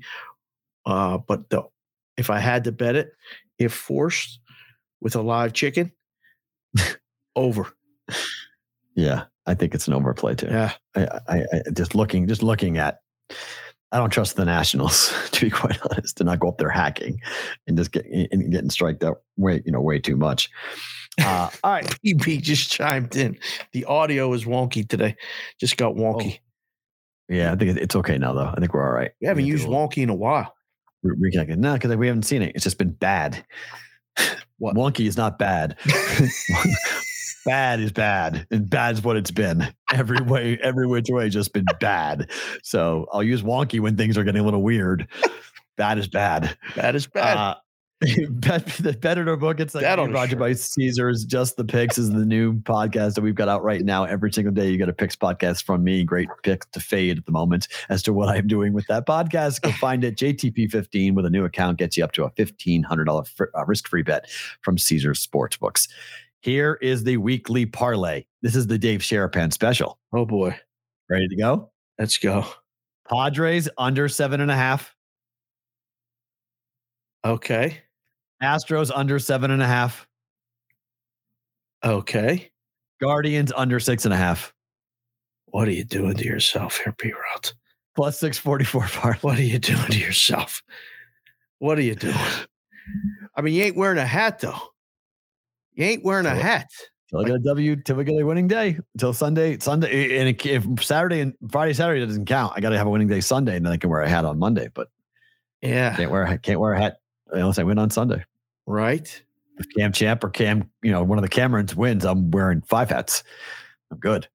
Uh, but the, if I had to bet it, if forced with a live chicken, over. Yeah, I think it's an overplay too. Yeah, I, I, I just looking, just looking at. I don't trust the Nationals to be quite honest, to not go up there hacking and just get and getting striked out way, you know, way too much. Uh, all right, PB just chimed in. The audio is wonky today. Just got wonky. yeah, I think it's okay now though. I think we're all right. we haven't used wonky in a while. re- reconnected. No, because we haven't seen it. It's just been bad. What? Wonky is not bad. Bad is bad, and bad's what it's been. Every way, every which way, just been bad. So I'll use wonky when things are getting a little weird. bad is bad. That is bad. Uh, bet the bet in our book. It's like Bet on being a brought to you shirt. by Caesars. Just the picks is the new podcast that we've got out right now. Every single day, you get a picks podcast from me. Great picks to fade at the moment as to what I'm doing with that podcast. Go find it. JTP15 with a new account gets you up to a fifteen hundred dollar uh, risk free bet from Caesars Sportsbooks. Here is the weekly parlay. This is the Dave Sherapan special. oh boy. Ready to go? Let's go. Padres under seven and a half. Okay. Astros under seven and a half. Okay. Guardians under six and a half. What are you doing to yourself here, P Route? Plus 644 parlay. What are you doing to yourself? What are you doing? I mean, you ain't wearing a hat though. You ain't wearing a hat. Till I get a W, till we get a winning day. Until Sunday, Sunday, and if Saturday and Friday, Saturday doesn't count, I got to have a winning day Sunday, and then I can wear a hat on Monday. But Yeah. can't wear a hat, can't wear a hat unless I win on Sunday. Right. If Cam Champ or Cam, you know, one of the Camerons wins, I'm wearing five hats. I'm good.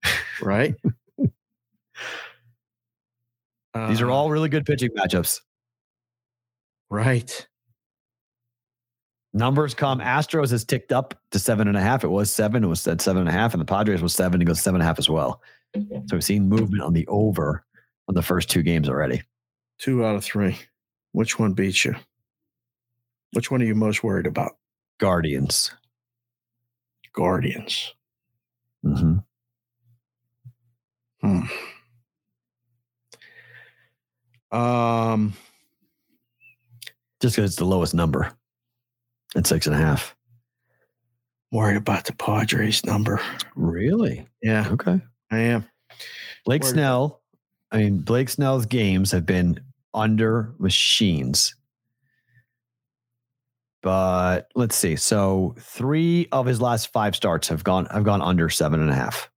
Right. These are Uh, all really good pitching matchups. right. Numbers come. Astros has ticked up to seven and a half. It was seven. It was at seven and a half, and the Padres was seven. It goes seven and a half as well. So we've seen movement on the over on the first two games already. Two out of three. Which one beats you? Which one are you most worried about? Guardians. Guardians. Mm-hmm. Hmm. Um. Just because it's the lowest number at six and a half. Worried about the Padres number. Really? Yeah, Okay. I am. Blake Worried. Snell. I mean, Blake Snell's games have been under machines. But let's see. So three of his last five starts have gone have gone under seven and a half.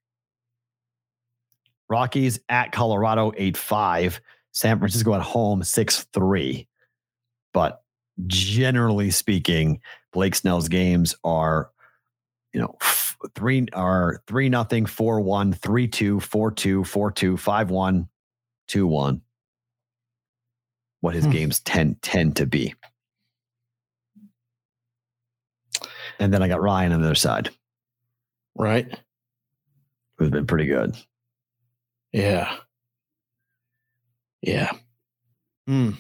Rockies at Colorado eight five. San Francisco at home six three. But generally speaking, Blake Snell's games are, you know, three are three nothing, four one, three two, four two, four two, five one, two one. What his Hmm. games tend tend to be. And then I got Ryan on the other side, Right. who's been pretty good. Yeah. Yeah. Hmm.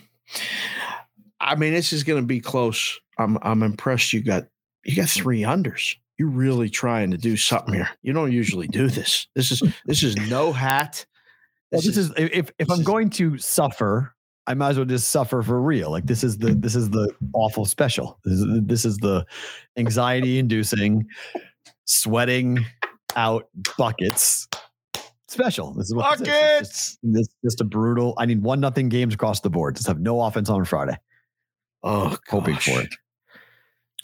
I mean, this is going to be close. I'm I'm impressed. You got you got three unders. You're really trying to do something here. You don't usually do this. This is this is no hat. Well, this is if if this I'm is- going to suffer, I might as well just suffer for real. Like this is the this is the awful special. This is, this is the anxiety inducing, sweating out buckets special. This is what this is. It's just, this just a brutal. I need one nothing games across the board. Just have no offense on Friday. Oh, Hoping for it.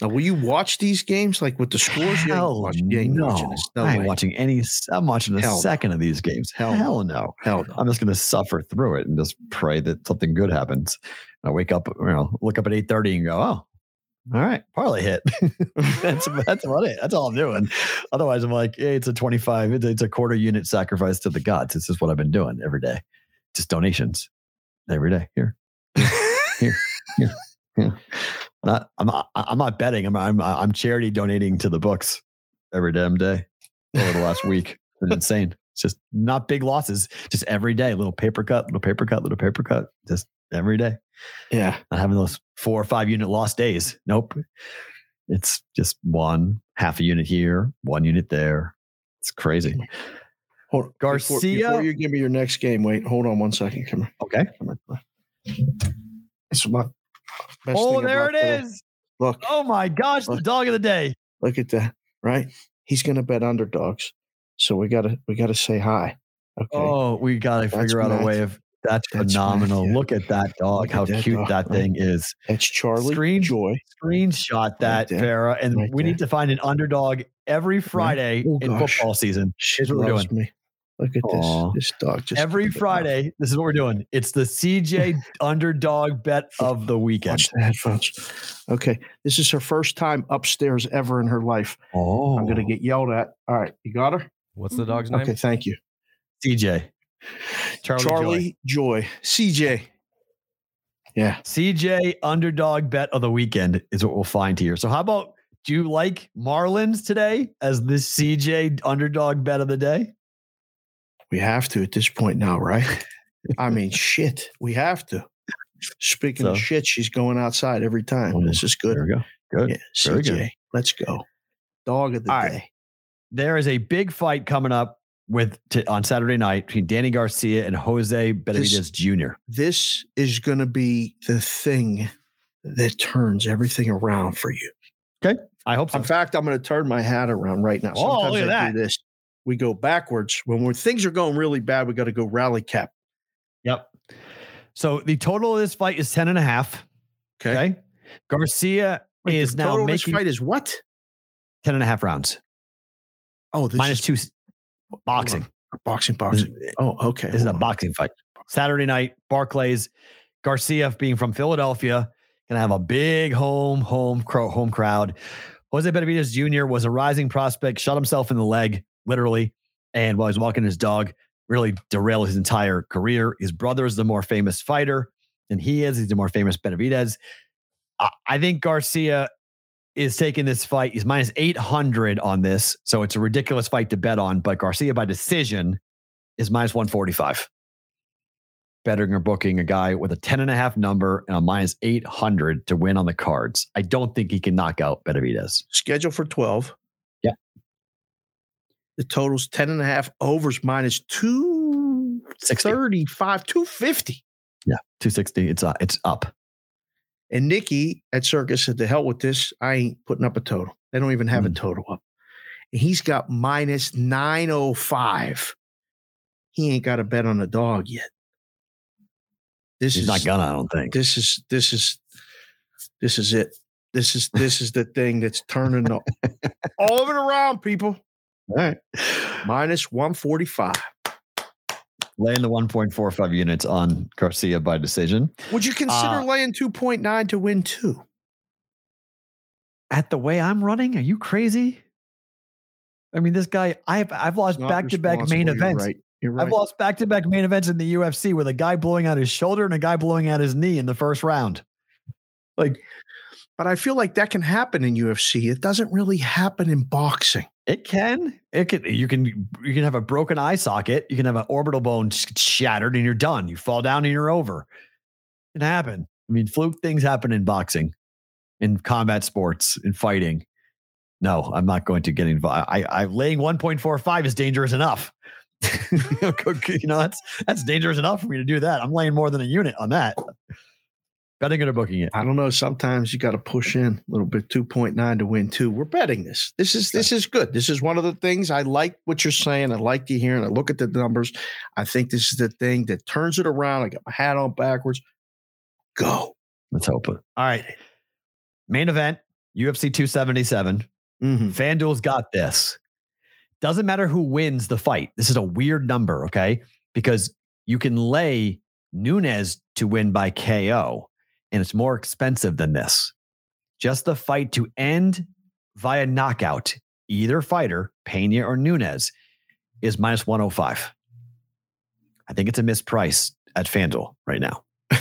Now, will you watch these games like with the scores? Hell watching- no. watching. No I ain't way. watching any. I'm watching a Hell second of these games. Hell Hell, no. Hell no. I'm just going to suffer through it and just pray that something good happens. I wake up, you know, look up at 8:30 and go, "Oh, all right, parlay hit." that's that's about it. That's all I'm doing. Otherwise, I'm like, "Hey, it's a 25. It's, it's a quarter unit sacrifice to the gods." This is what I've been doing every day. Just donations every day. Here, here, here. here. Not, I'm not, I'm not betting. I'm I'm I'm charity donating to the books every damn day over the last week. It's insane. It's just not big losses. Just every day, little paper cut, little paper cut, little paper cut. Just every day. Yeah. Not having those four or five unit loss days. Nope. It's just one half a unit here, one unit there. It's crazy. Hold, Garcia? Before, you give me your next game, wait, hold on one second. Come here. Okay. Come here. Come here. It's my best Oh, there it is. Look, Oh my gosh, the dog of the day. look at that. Right? He's gonna bet underdogs. So we gotta we gotta say hi. Okay. Oh, we got to That's figure out a way of that's, That's phenomenal. Matthew. Look at that dog. Look at How that cute dog, that right? thing is. That's Charlie Screen- Joy. Screenshot that, there. Farah. And Right we need to find an underdog every Friday Oh, in football season. She Here's what we're loves me. Look at Aw. this. This dog just every keep it up. Friday, this is what we're doing. It's the CJ underdog bet of the weekend. Watch the headphones. Okay. This is her first time upstairs ever in her life. Oh, I'm gonna oh. get yelled at. All right, you got her? What's the dog's name? Okay, thank you. CJ. Charlie, Charlie, Joy. Joy. CJ. Yeah. CJ underdog bet of the weekend is what we'll find here. So how about do you like Marlins today as the CJ underdog bet of the day? We have to at this point now, right? I mean, shit, we have to. Speaking of shit, she's going outside every time. Mm, This is good. There we go. Good. Yeah, CJ, good. let's go. Dog of the All right. day. There is a big fight coming up with t- on Saturday night between Danny Garcia and Jose Benavidez Jr. This is going to be the thing that turns everything around for you. Okay. I hope so. In fact, I'm going to turn my hat around right now. Oh, Sometimes look at I do that. this. We go backwards when we're, things are going really bad. We got to go rally cap. Yep. So the total of this fight is 10 and a half. Okay. Okay. Garcia Wait, is now total of this making fight is what? 10 and a half rounds. Oh, this minus is two boxing. boxing, This, boxing. Oh, okay. this is a on. boxing fight. Saturday night, Barclays, Garcia being from Philadelphia, gonna have a big home, home, home crowd. Jose Benavidez Jr. was a rising prospect, shot himself in the leg, literally, and while he's walking his dog, really derailed his entire career. His brother is the more famous fighter than he is. He's the more famous Benavidez. I, I think Garcia is taking this fight. He's minus 800 on this. So it's a ridiculous fight to bet on, but Garcia by decision is minus 145. Betting or booking a guy with a 10 and a half number and a minus 800 to win on the cards. I don't think he can knock out Benavidez. Schedule for 12. Yeah. The total's 10 and a half overs minus 235, 250. Yeah, 260. It's uh, it's up. And Nikki at Circa said, to hell with this. I ain't putting up a total. They don't even have a Mm. total up. And he's got minus 905. He ain't got a bet on the dog yet. This He's is not gonna, I don't think. this is this is this is it. This is this is the thing that's turning the, all of it around, people. All right. Minus 145. Laying the 1.45 units on Garcia by decision. Would you consider Uh, laying 2.9 to win two? At the way I'm running, are you crazy? I mean, this guy, I've I've lost back to back main. You're events. Right. Right. I've lost back to back main events in the UFC with a guy blowing out his shoulder and a guy blowing out his knee in the first round. Like But I feel like that can happen in UFC. It doesn't really happen in boxing. it can, it can. You can you can have a broken eye socket. You can have an orbital bone shattered and you're done. You fall down and you're over. It can happen. I mean, fluke things happen in boxing, in combat sports, in fighting. No, I'm not going to get involved. I, I laying 1.45 is dangerous enough. you know, that's that's dangerous enough for me to do that. I'm laying more than a unit on that. Betting it or booking it. I don't know. Sometimes you got to push in a little bit. 2.9 to win two. We're betting this. This is this is good. This is one of the things I like what you're saying. I like to hear and I look at the numbers. I think this is the thing that turns it around. I got my hat on backwards. Go. Let's hope it. All right. Main event, UFC 277. Mhm. FanDuel's got this. Doesn't matter who wins the fight. This is a weird number, okay? Because you can lay Nunes to win by KO, and it's more expensive than this. Just the fight to end via knockout, either fighter, Pena or Nunes, is minus 105. I think it's a misprice at FanDuel right now.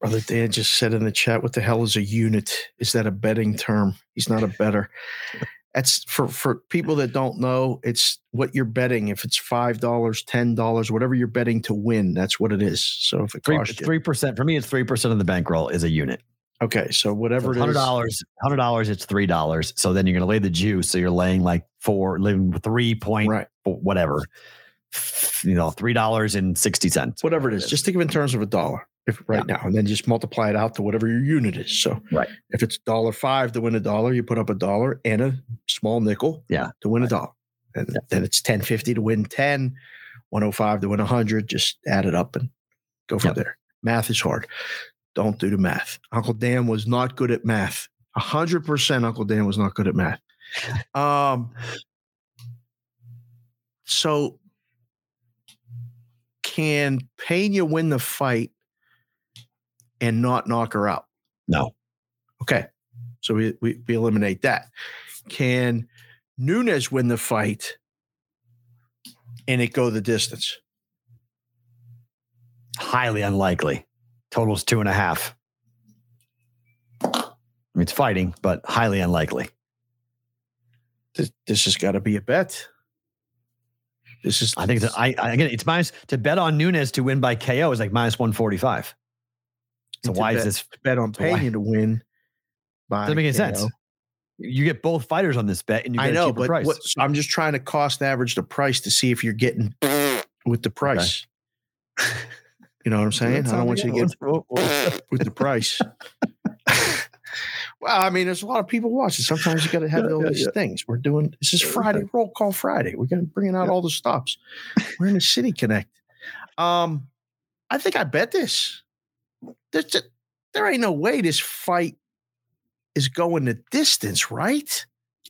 Brother Dan just said in the chat, what the hell is a unit? Is that a betting term? He's not a better. That's for for people that don't know, it's what you're betting. If it's five dollars, ten dollars, whatever you're betting to win, that's what it is. So if it Three percent for me. It's three percent of the bankroll is a unit. okay, so whatever it hundred dollars hundred dollars. It's three dollars. So then you're going to lay the juice. So you're laying like four, living three point right? whatever. You know, three dollars and sixty cents. Whatever it is, just think of it in terms of a dollar. If right now, and then just multiply it out to whatever your unit is. So Right. if it's dollar five to win a dollar, you put up a dollar and a small nickel Yeah. to win a dollar. And Yeah. then it's 1050 to win 10, 105 to win 100. Just add it up and go from Yep. there. Math is hard. Don't do the math. Uncle Dan was not good at math. 100% Uncle Dan was not good at math. Um, so can Pena win the fight and not knock her out? No. Okay. So we, we, we eliminate that. Can Nunes win the fight and it go the distance? Highly unlikely. Totals two and a half. I mean, it's fighting, but highly unlikely. This, this has got to be a bet. This is. I think that I, I again, it's minus to bet on Nunes to win by KO is like minus one forty five. So why bet, is this? bet on Pena to win? By Doesn't make any sense. You get both fighters on this bet, and you get I know, but price. what, I'm just trying to cost average the price to see if you're getting with the price. You know what I'm saying? I don't want you to get with the price. well, I mean, there's a lot of people watching. Sometimes you got to have Yeah, all yeah, these yeah. things. We're doing this is Friday roll call Friday. We're gonna bringing out all the stops. We're in the City Connect. Um, I think I bet this. There's just, there ain't no way this fight is going the distance, right?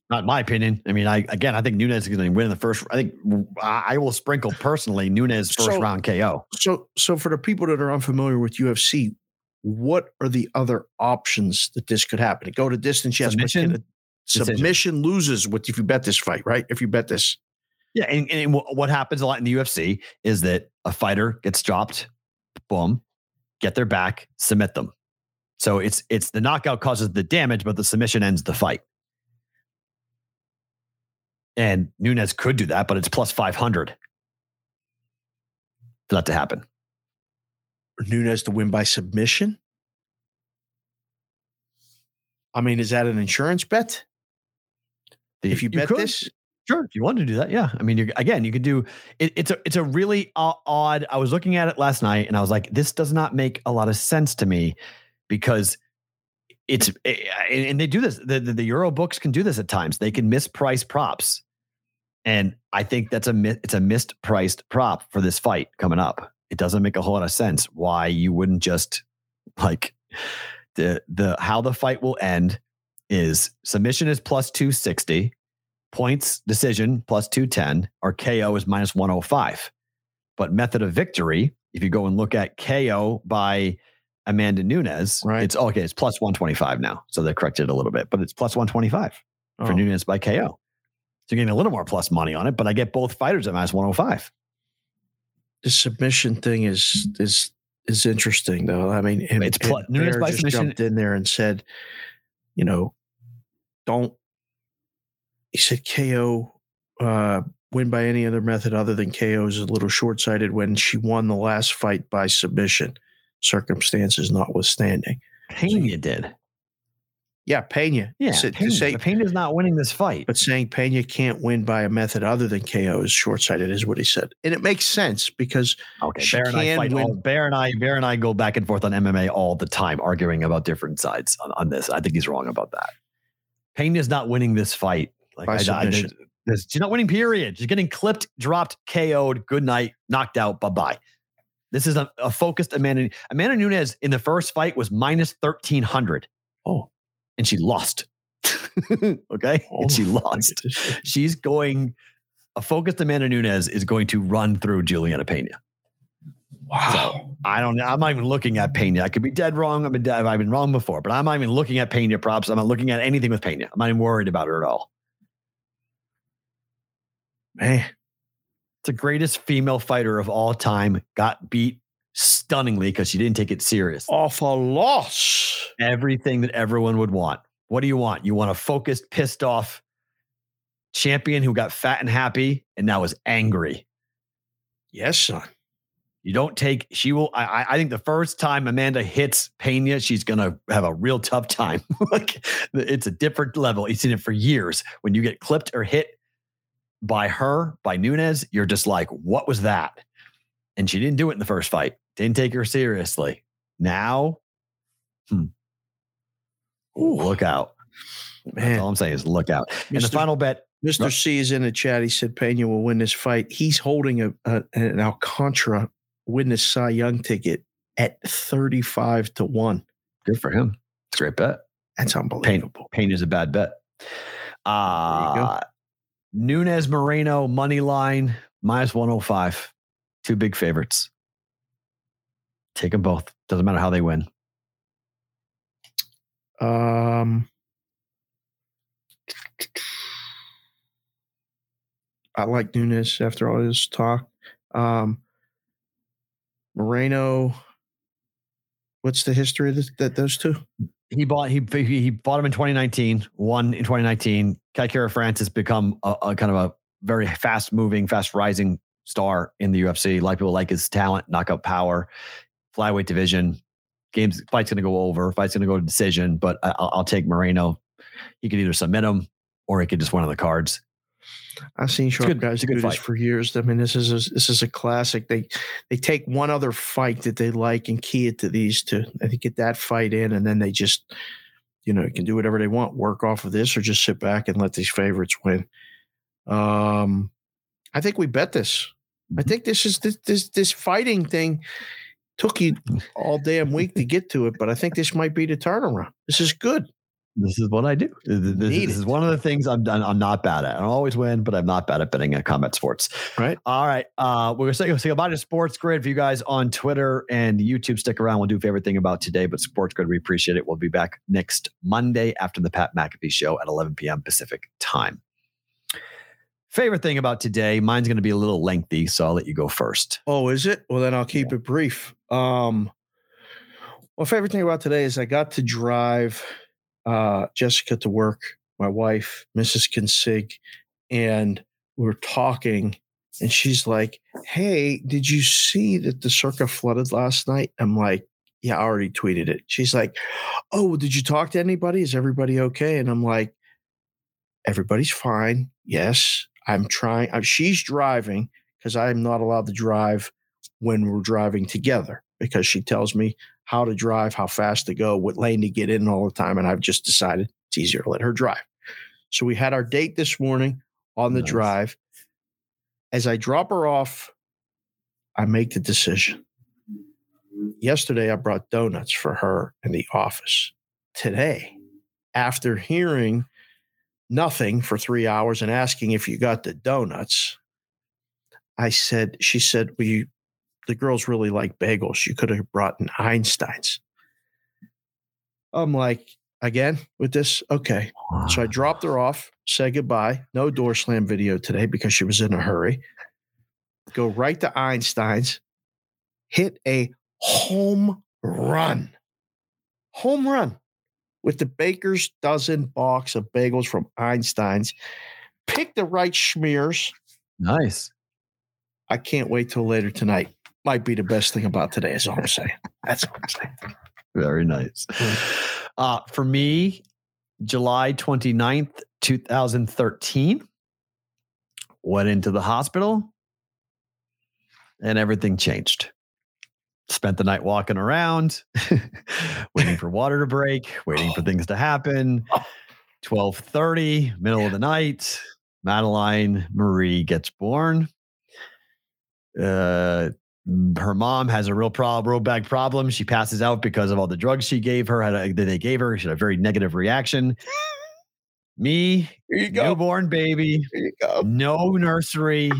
Not my opinion. I mean, I again, I think Nunes is going to win in the first. I think I will sprinkle personally Nunes first So- round KO. So, so for the people that are unfamiliar with UFC, what are the other options that this could happen? Go to distance, yes, Submission? Decision. submission loses with if you bet this fight, right? If you bet this, Yeah, and, and what happens a lot in the UFC is that a fighter gets dropped, boom, get their back, submit them. So it's it's the knockout causes the damage, but the submission ends the fight. And Nunes could do that, but it's plus five hundred for that to happen. Nunes to win by submission. I mean, is that an insurance bet? The- If you bet could. this, Sure, if you want to do that, yeah. I mean, again, you could do it, it's a it's a really odd. I was looking at it last night, and I was like, this does not make a lot of sense to me because it's eh, and they do this. The, the the Euro books can do this at times. They can misprice props, and I think that's a it's a mispriced prop for this fight coming up. It doesn't make a whole lot of sense why you wouldn't just like the the how the fight will end is submission is plus two sixty points decision plus 210 or KO is minus 105. But method of victory, if you go and look at KO by Amanda Nunes, Right. it's okay, it's plus 125 now. So they corrected it a little bit, but it's plus 125 for Oh. Nunes by KO. So you're getting a little more plus money on it, but I get both fighters at minus 105. the submission thing is is is interesting though. I mean, and, It's pl- and Nunes by just submission- jumped in there and said, you know, don't. He said KO uh, win by any other method other than KO is a little short sighted when she won the last fight by submission, circumstances notwithstanding. Pena did. Yeah, Pena. Yeah. Sa- Pena, say, Pena's not winning this fight. but saying Pena can't win by a method other than KO is short sighted, is what he said, and it makes sense because Okay, She Bear and I can fight win- all, Bear and I, Bear and I go back and forth on MMA all the time, arguing about different sides on, on this. I think he's wrong about that. Pena's not winning this fight. Like By I, I, submission. there's- she's not winning. Period. She's getting clipped, dropped, KO'd. Good night, knocked out. Bye bye. This is a, a focused Amanda. Amanda Nunes in the first fight was minus thirteen hundred. Oh. and she lost. okay, and she Oh, lost. She's going. A focused Amanda Nunes is going to run through Julianna Pena. Wow. I don't know. I'm not even looking at Pena. I could be dead wrong. I've been I've been wrong before, but I'm not even looking at Pena props. I'm not looking at anything with Pena. I'm not even worried about her at all. Man, the greatest female fighter of all time. Got beat stunningly because she didn't take it serious. awful loss. Everything that everyone would want. What do you want? You want a focused, pissed off champion who got fat and happy and now is angry. Yes, son. You don't take. She will. I. I- I think the first time Amanda hits Pena, she's gonna have a real tough time. like it's a different level. You've seen it for years. When you get clipped or hit by her, by Nunes, you're just like, "What was that?" And she didn't do it in the first fight. Didn't take her seriously. Now, hmm. look out. That's all I'm saying is look out. And the Mr. final bet. Mr. C is in the chat. He said Pena will win this fight. He's holding a, a an Alcantara witness Cy Young ticket at 35 to 1. Good for him. It's a great bet. That's unbelievable. Pain is a bad bet. Uh Nunes Moreno money line minus 105. Two big favorites. Take them both. Doesn't matter how they win. Um I like Nunes after all this talk. Um Moreno What's the history of this, that those two? He bought he he bought him in 2019, won in 2019. Kai Kara France has become a, a kind of a very fast moving, fast rising star in the UFC. A lot of people like his talent, knockout power, flyweight division. Games fight's going to go over. Fight's going to go to decision, but I, will I'll take Moreno. He could either submit him or he could just win on the cards. I've seen short good- guys do this fight. for years. I mean, this is a, this is a classic. They they take one other fight that they like and key it to these two. I think get that fight in, and then they just, you know, you can do whatever they want, work off of this, or just sit back and let these favorites win. Um, I think we bet this. I think this is this this this fighting thing took you all damn week to get to it, but I think this might be the turnaround. This is good. This is what I do. This, this- is one of the things I'm done. I'm not bad at. I don't always win, but I'm not bad at betting at combat sports. Right. All right. Uh, we're gonna say, say goodbye to Sports Grid for you guys on Twitter and YouTube. Stick around. We'll do favorite thing about today, but Sports Grid, we appreciate it. We'll be back next Monday after the Pat McAfee show at 11 p.m. Pacific time. Favorite thing about today, mine's going to be a little lengthy, so I'll let you go first. Oh, is it? Well, then I'll keep it brief. Um, well, favorite thing about today is I got to drive uh, Jessica to work, my wife, Mrs. Consig, and we were talking, and she's like, "Hey, did you see that the circa flooded last night?" I'm like, "Yeah, I already tweeted it." She's like, "Oh, did you talk to anybody? Is everybody okay?" And I'm like, "Everybody's fine. Yes, I'm trying. Uh, she's driving." because I'm not allowed to drive when we're driving together because she tells me how to drive, how fast to go, what lane to get in all the time. And I've just decided it's easier to let her drive. So we had our date this morning on the Nice. drive. As I drop her off, I make the decision. Yesterday, I brought donuts for her in the office. Today, after hearing nothing for three hours and asking if you got the donuts, I said, she said, well, you, the girls really like bagels. You could have brought in Einstein's. I'm like, again with this? Okay. So I dropped her off, said goodbye. No door slam video today because she was in a hurry. Go right to Einstein's, hit a home run. Home run with the baker's dozen box of bagels from Einstein's. Pick the right schmears. Nice. I can't wait till later tonight. Might be the best thing about today, is all I'm saying. That's all I'm saying. Very nice. Uh, for me, July 29th, 2013, went into the hospital and everything changed. Spent the night walking around, waiting for water to break, waiting for things to happen. 12:30, middle of the night, Madeline Marie gets born. Uh, her mom has a real problem, real bad problem. She passes out because of all the drugs she gave her. A, that they gave her. She had a very negative reaction. Me, Here you go. newborn baby, Here you go. no nursery.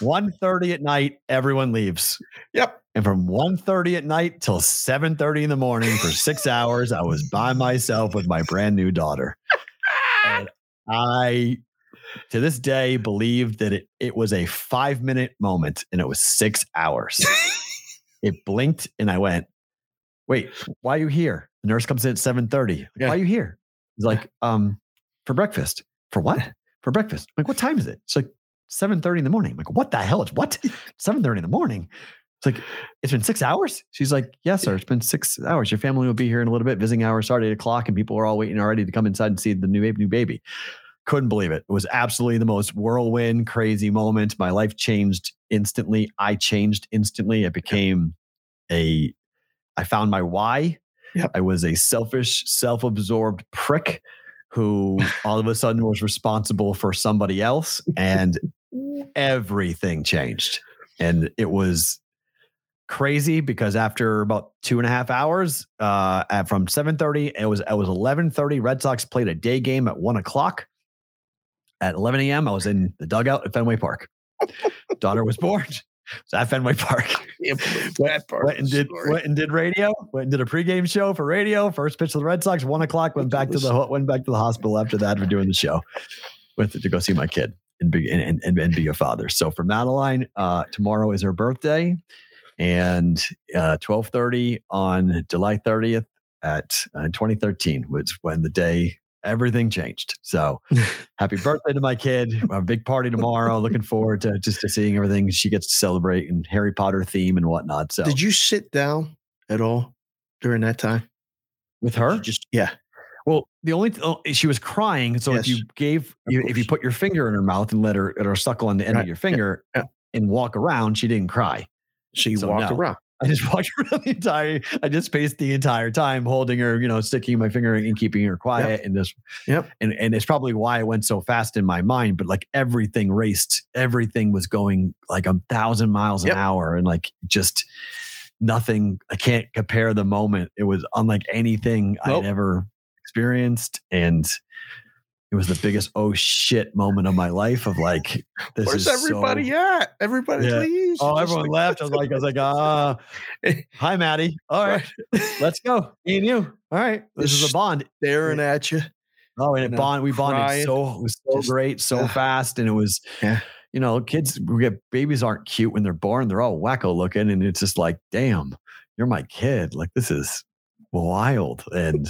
1.30 at night, everyone leaves. Yep. And from 1.30 at night till 7.30 in the morning for six hours, I was by myself with my brand new daughter. And I, to this day, believe that it, it was a five minute moment and it was six hours. it blinked and I went, wait, why are you here? The nurse comes in at 7.30. Yeah. Why are you here? He's like, um, for breakfast. For what? For breakfast. I'm like, what time is it? It's like 7.30 in the morning. I'm like, what the hell? It's what? 7.30 in the morning. It's like, it's been six hours? She's like, yes, sir. It's been six hours. Your family will be here in a little bit. Visiting hours start at eight o'clock and people are all waiting already to come inside and see the new baby. New baby. Couldn't believe it. It was absolutely the most whirlwind, crazy moment. My life changed instantly. I changed instantly. It became a, I found my why. Yep. I was a selfish, self-absorbed prick who all of a sudden was responsible for somebody else and everything changed. And it was crazy because after about two and a half hours, uh, at, from 7.30, it was, it was 11.30. Red Sox played a day game at one o'clock. At 11 a.m., I was in the dugout at Fenway Park. Daughter was born. So at Fenway Park. Can't believe that part. Went and did story. went and did radio. Went and did a pregame show for radio. First pitch to the Red Sox, one o'clock. Went back to the went back to the hospital after that for doing the show. Went to go see my kid and be and, and, and be a father. So for Madeline, uh, tomorrow is her birthday. And uh, 1230 on July 30th at uh, 2013 was when the day everything changed. So happy birthday to my kid. A big party tomorrow. Looking forward to just to seeing everything she gets to celebrate and Harry Potter theme and whatnot. So Did you sit down at all during that time? with her, just yeah. well, the only th- oh, she was crying. So if you gave, you, if you put your finger in her mouth and let her, let her suckle on the end Right, of your finger yeah. and walk around, she didn't cry. She So walked no. around. I just walked around the entire. I just paced the entire time, holding her, you know, sticking my finger and keeping her quiet, and just, Yep. and and it's probably why it went so fast in my mind. But like everything raced, everything was going like a thousand miles an hour, and like just nothing. I can't compare the moment. It was unlike anything Nope. I'd ever experienced, and it was the biggest oh shit moment of my life. Of like, this Where's is everybody So, at? Everybody Yeah. leaves. Oh, everyone left. I was like, I was like, ah, hi, Maddie. All right, let's go. Me and you. All right, this is a bond. staring at you. Oh, and it know, bond. We bonded crying. so it was so Just- great, so uh, fast, and it was, Yeah. you know, kids. We get babies aren't cute when they're born. They're all wacko looking, and it's just like, damn, you're my kid. Like this is wild, and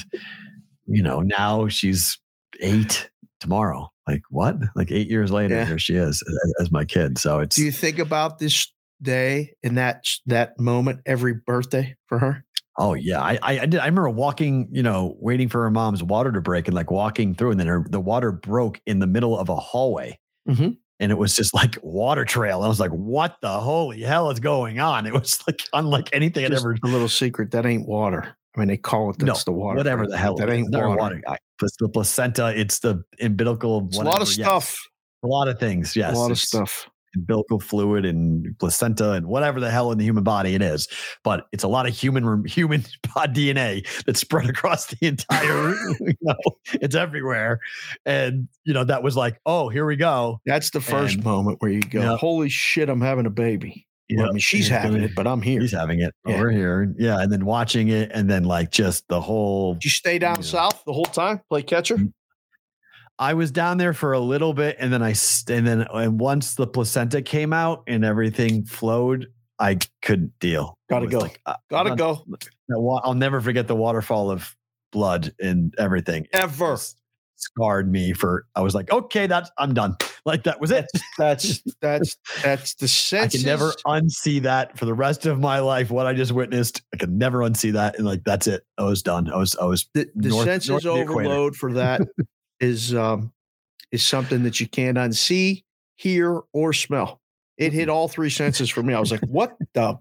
you know, now she's eight tomorrow. Like what? Like eight years later, Yeah. here she is as, as my kid. So it's Do you think about this day and that that moment every birthday for her? Oh yeah, I, I I did. I remember walking, you know, waiting for her mom's water to break, and like walking through, and then her, the water broke in the middle of a hallway, Mhm. and it was just like water trail. I was like, "What the holy hell is going on?" It was like unlike anything I'd ever. a little secret that ain't water. I mean, they call it No, that's the water. whatever but the hell that it is. ain't Never water. I- It's the placenta. It's the umbilical. It's a lot whatever, of yes. stuff. A lot of things. Yes, a lot of it's- stuff. umbilical fluid and placenta and whatever the hell in the human body it is. But it's a lot of human human pod DNA that's spread across the entire. you know, it's everywhere, and you know that was like, oh, here we go. That's the first And- moment where you go, Yeah. "Holy shit, I'm having a baby." Well, I mean, she's having it, but I'm here. He's having it Yeah. over here, yeah, and then watching it, and then like just the whole. Did you stay down Yeah. south the whole time, play catcher? Mm. I was down there for a little bit, and then I and then and once the placenta came out and everything flowed, I couldn't deal. Gotta go. like, uh, Gotta I'm- go. I'll never forget the waterfall of blood and everything. Ever. just scarred me for. I was like, okay, that's I'm done. Like that was it. That's that's that's the sense. I can never unsee that for the rest of my life. What I just witnessed, I can never unsee that. And like that's it. I was done. I was. I was. the, the north- senses north the overload for that is um is something that you can't unsee, hear, or smell. It hit all three senses for me. I was like, what the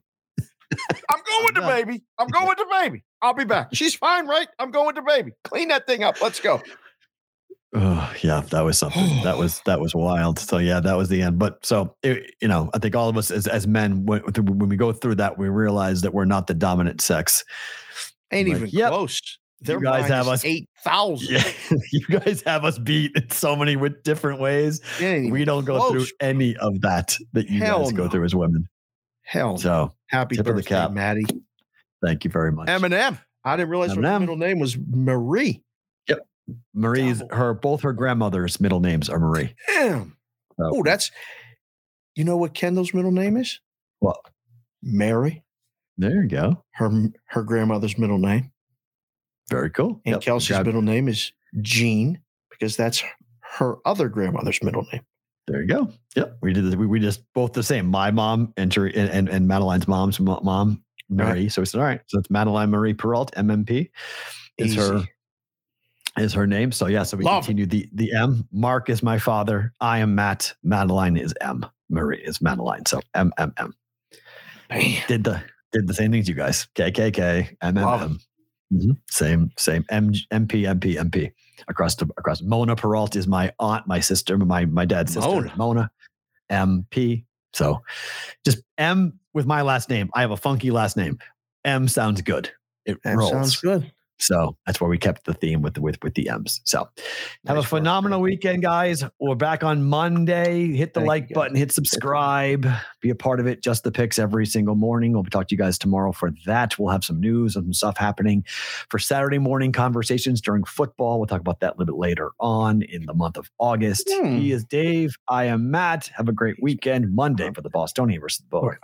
I'm going with the done. baby. I'm going with the baby. I'll be back. She's fine, right? I'm going with the baby. Clean that thing up. Let's go. Oh yeah, that was something. that was that was wild. So yeah, that was the end. But so it, you know, I think all of us as as men, when, when we go through that, we realize that we're not the dominant sex. Ain't Like, even yep, close. Their guys have us- eight thousand. Yeah, you guys have us beat in so many with different ways. we don't go through any of that that you Hell guys go through as women. Hell, no. So happy tip of the birthday, cap. Maddie. thank you very much. Eminem. I didn't realize her middle name was Marie. Marie's Double. her both her grandmother's middle names are Marie. Damn. So, Oh, that's. You know what Kendall's middle name is? well, Mary. there you go. Her her grandmother's middle name, Very cool. and Yep, Kelsey's middle name is Jean because that's her other grandmother's middle name. There you go. Yep, we did. this- We, we just both the same. My mom and Ter- and and, and Madeline's mom's mo- mom, Marie. So we said, all right. So it's Madeline Marie Perrault, MMP, is her. Is her name. So yeah. So we Love continue the the M. Mark is my father. I am Matt. Madeline is M. Marie is Madeline. So M M M. Did the did the same things you guys. KKK M M Love M. Mhm. Same same M MP MP MP across the across. Mona Perrault is my aunt, my sister, my my dad's sister. Mona. Mona MP. So just M with my last name. I have a funky last name. M sounds good. It That rolls. sounds good. So that's where we kept the theme with the with with the M's. So have a Nice work, phenomenal man. weekend, guys. We're back on Monday. Hit the Thank like button, hit subscribe, be a part of it. Just the picks every single morning. We'll talk to you guys tomorrow for that. We'll have some news and some stuff happening for Saturday morning conversations during football. We'll talk about that a little bit later on in the month of August. Hmm. He is Dave. I am Matt. Have a great weekend. Monday for the Bostonian versus the Book.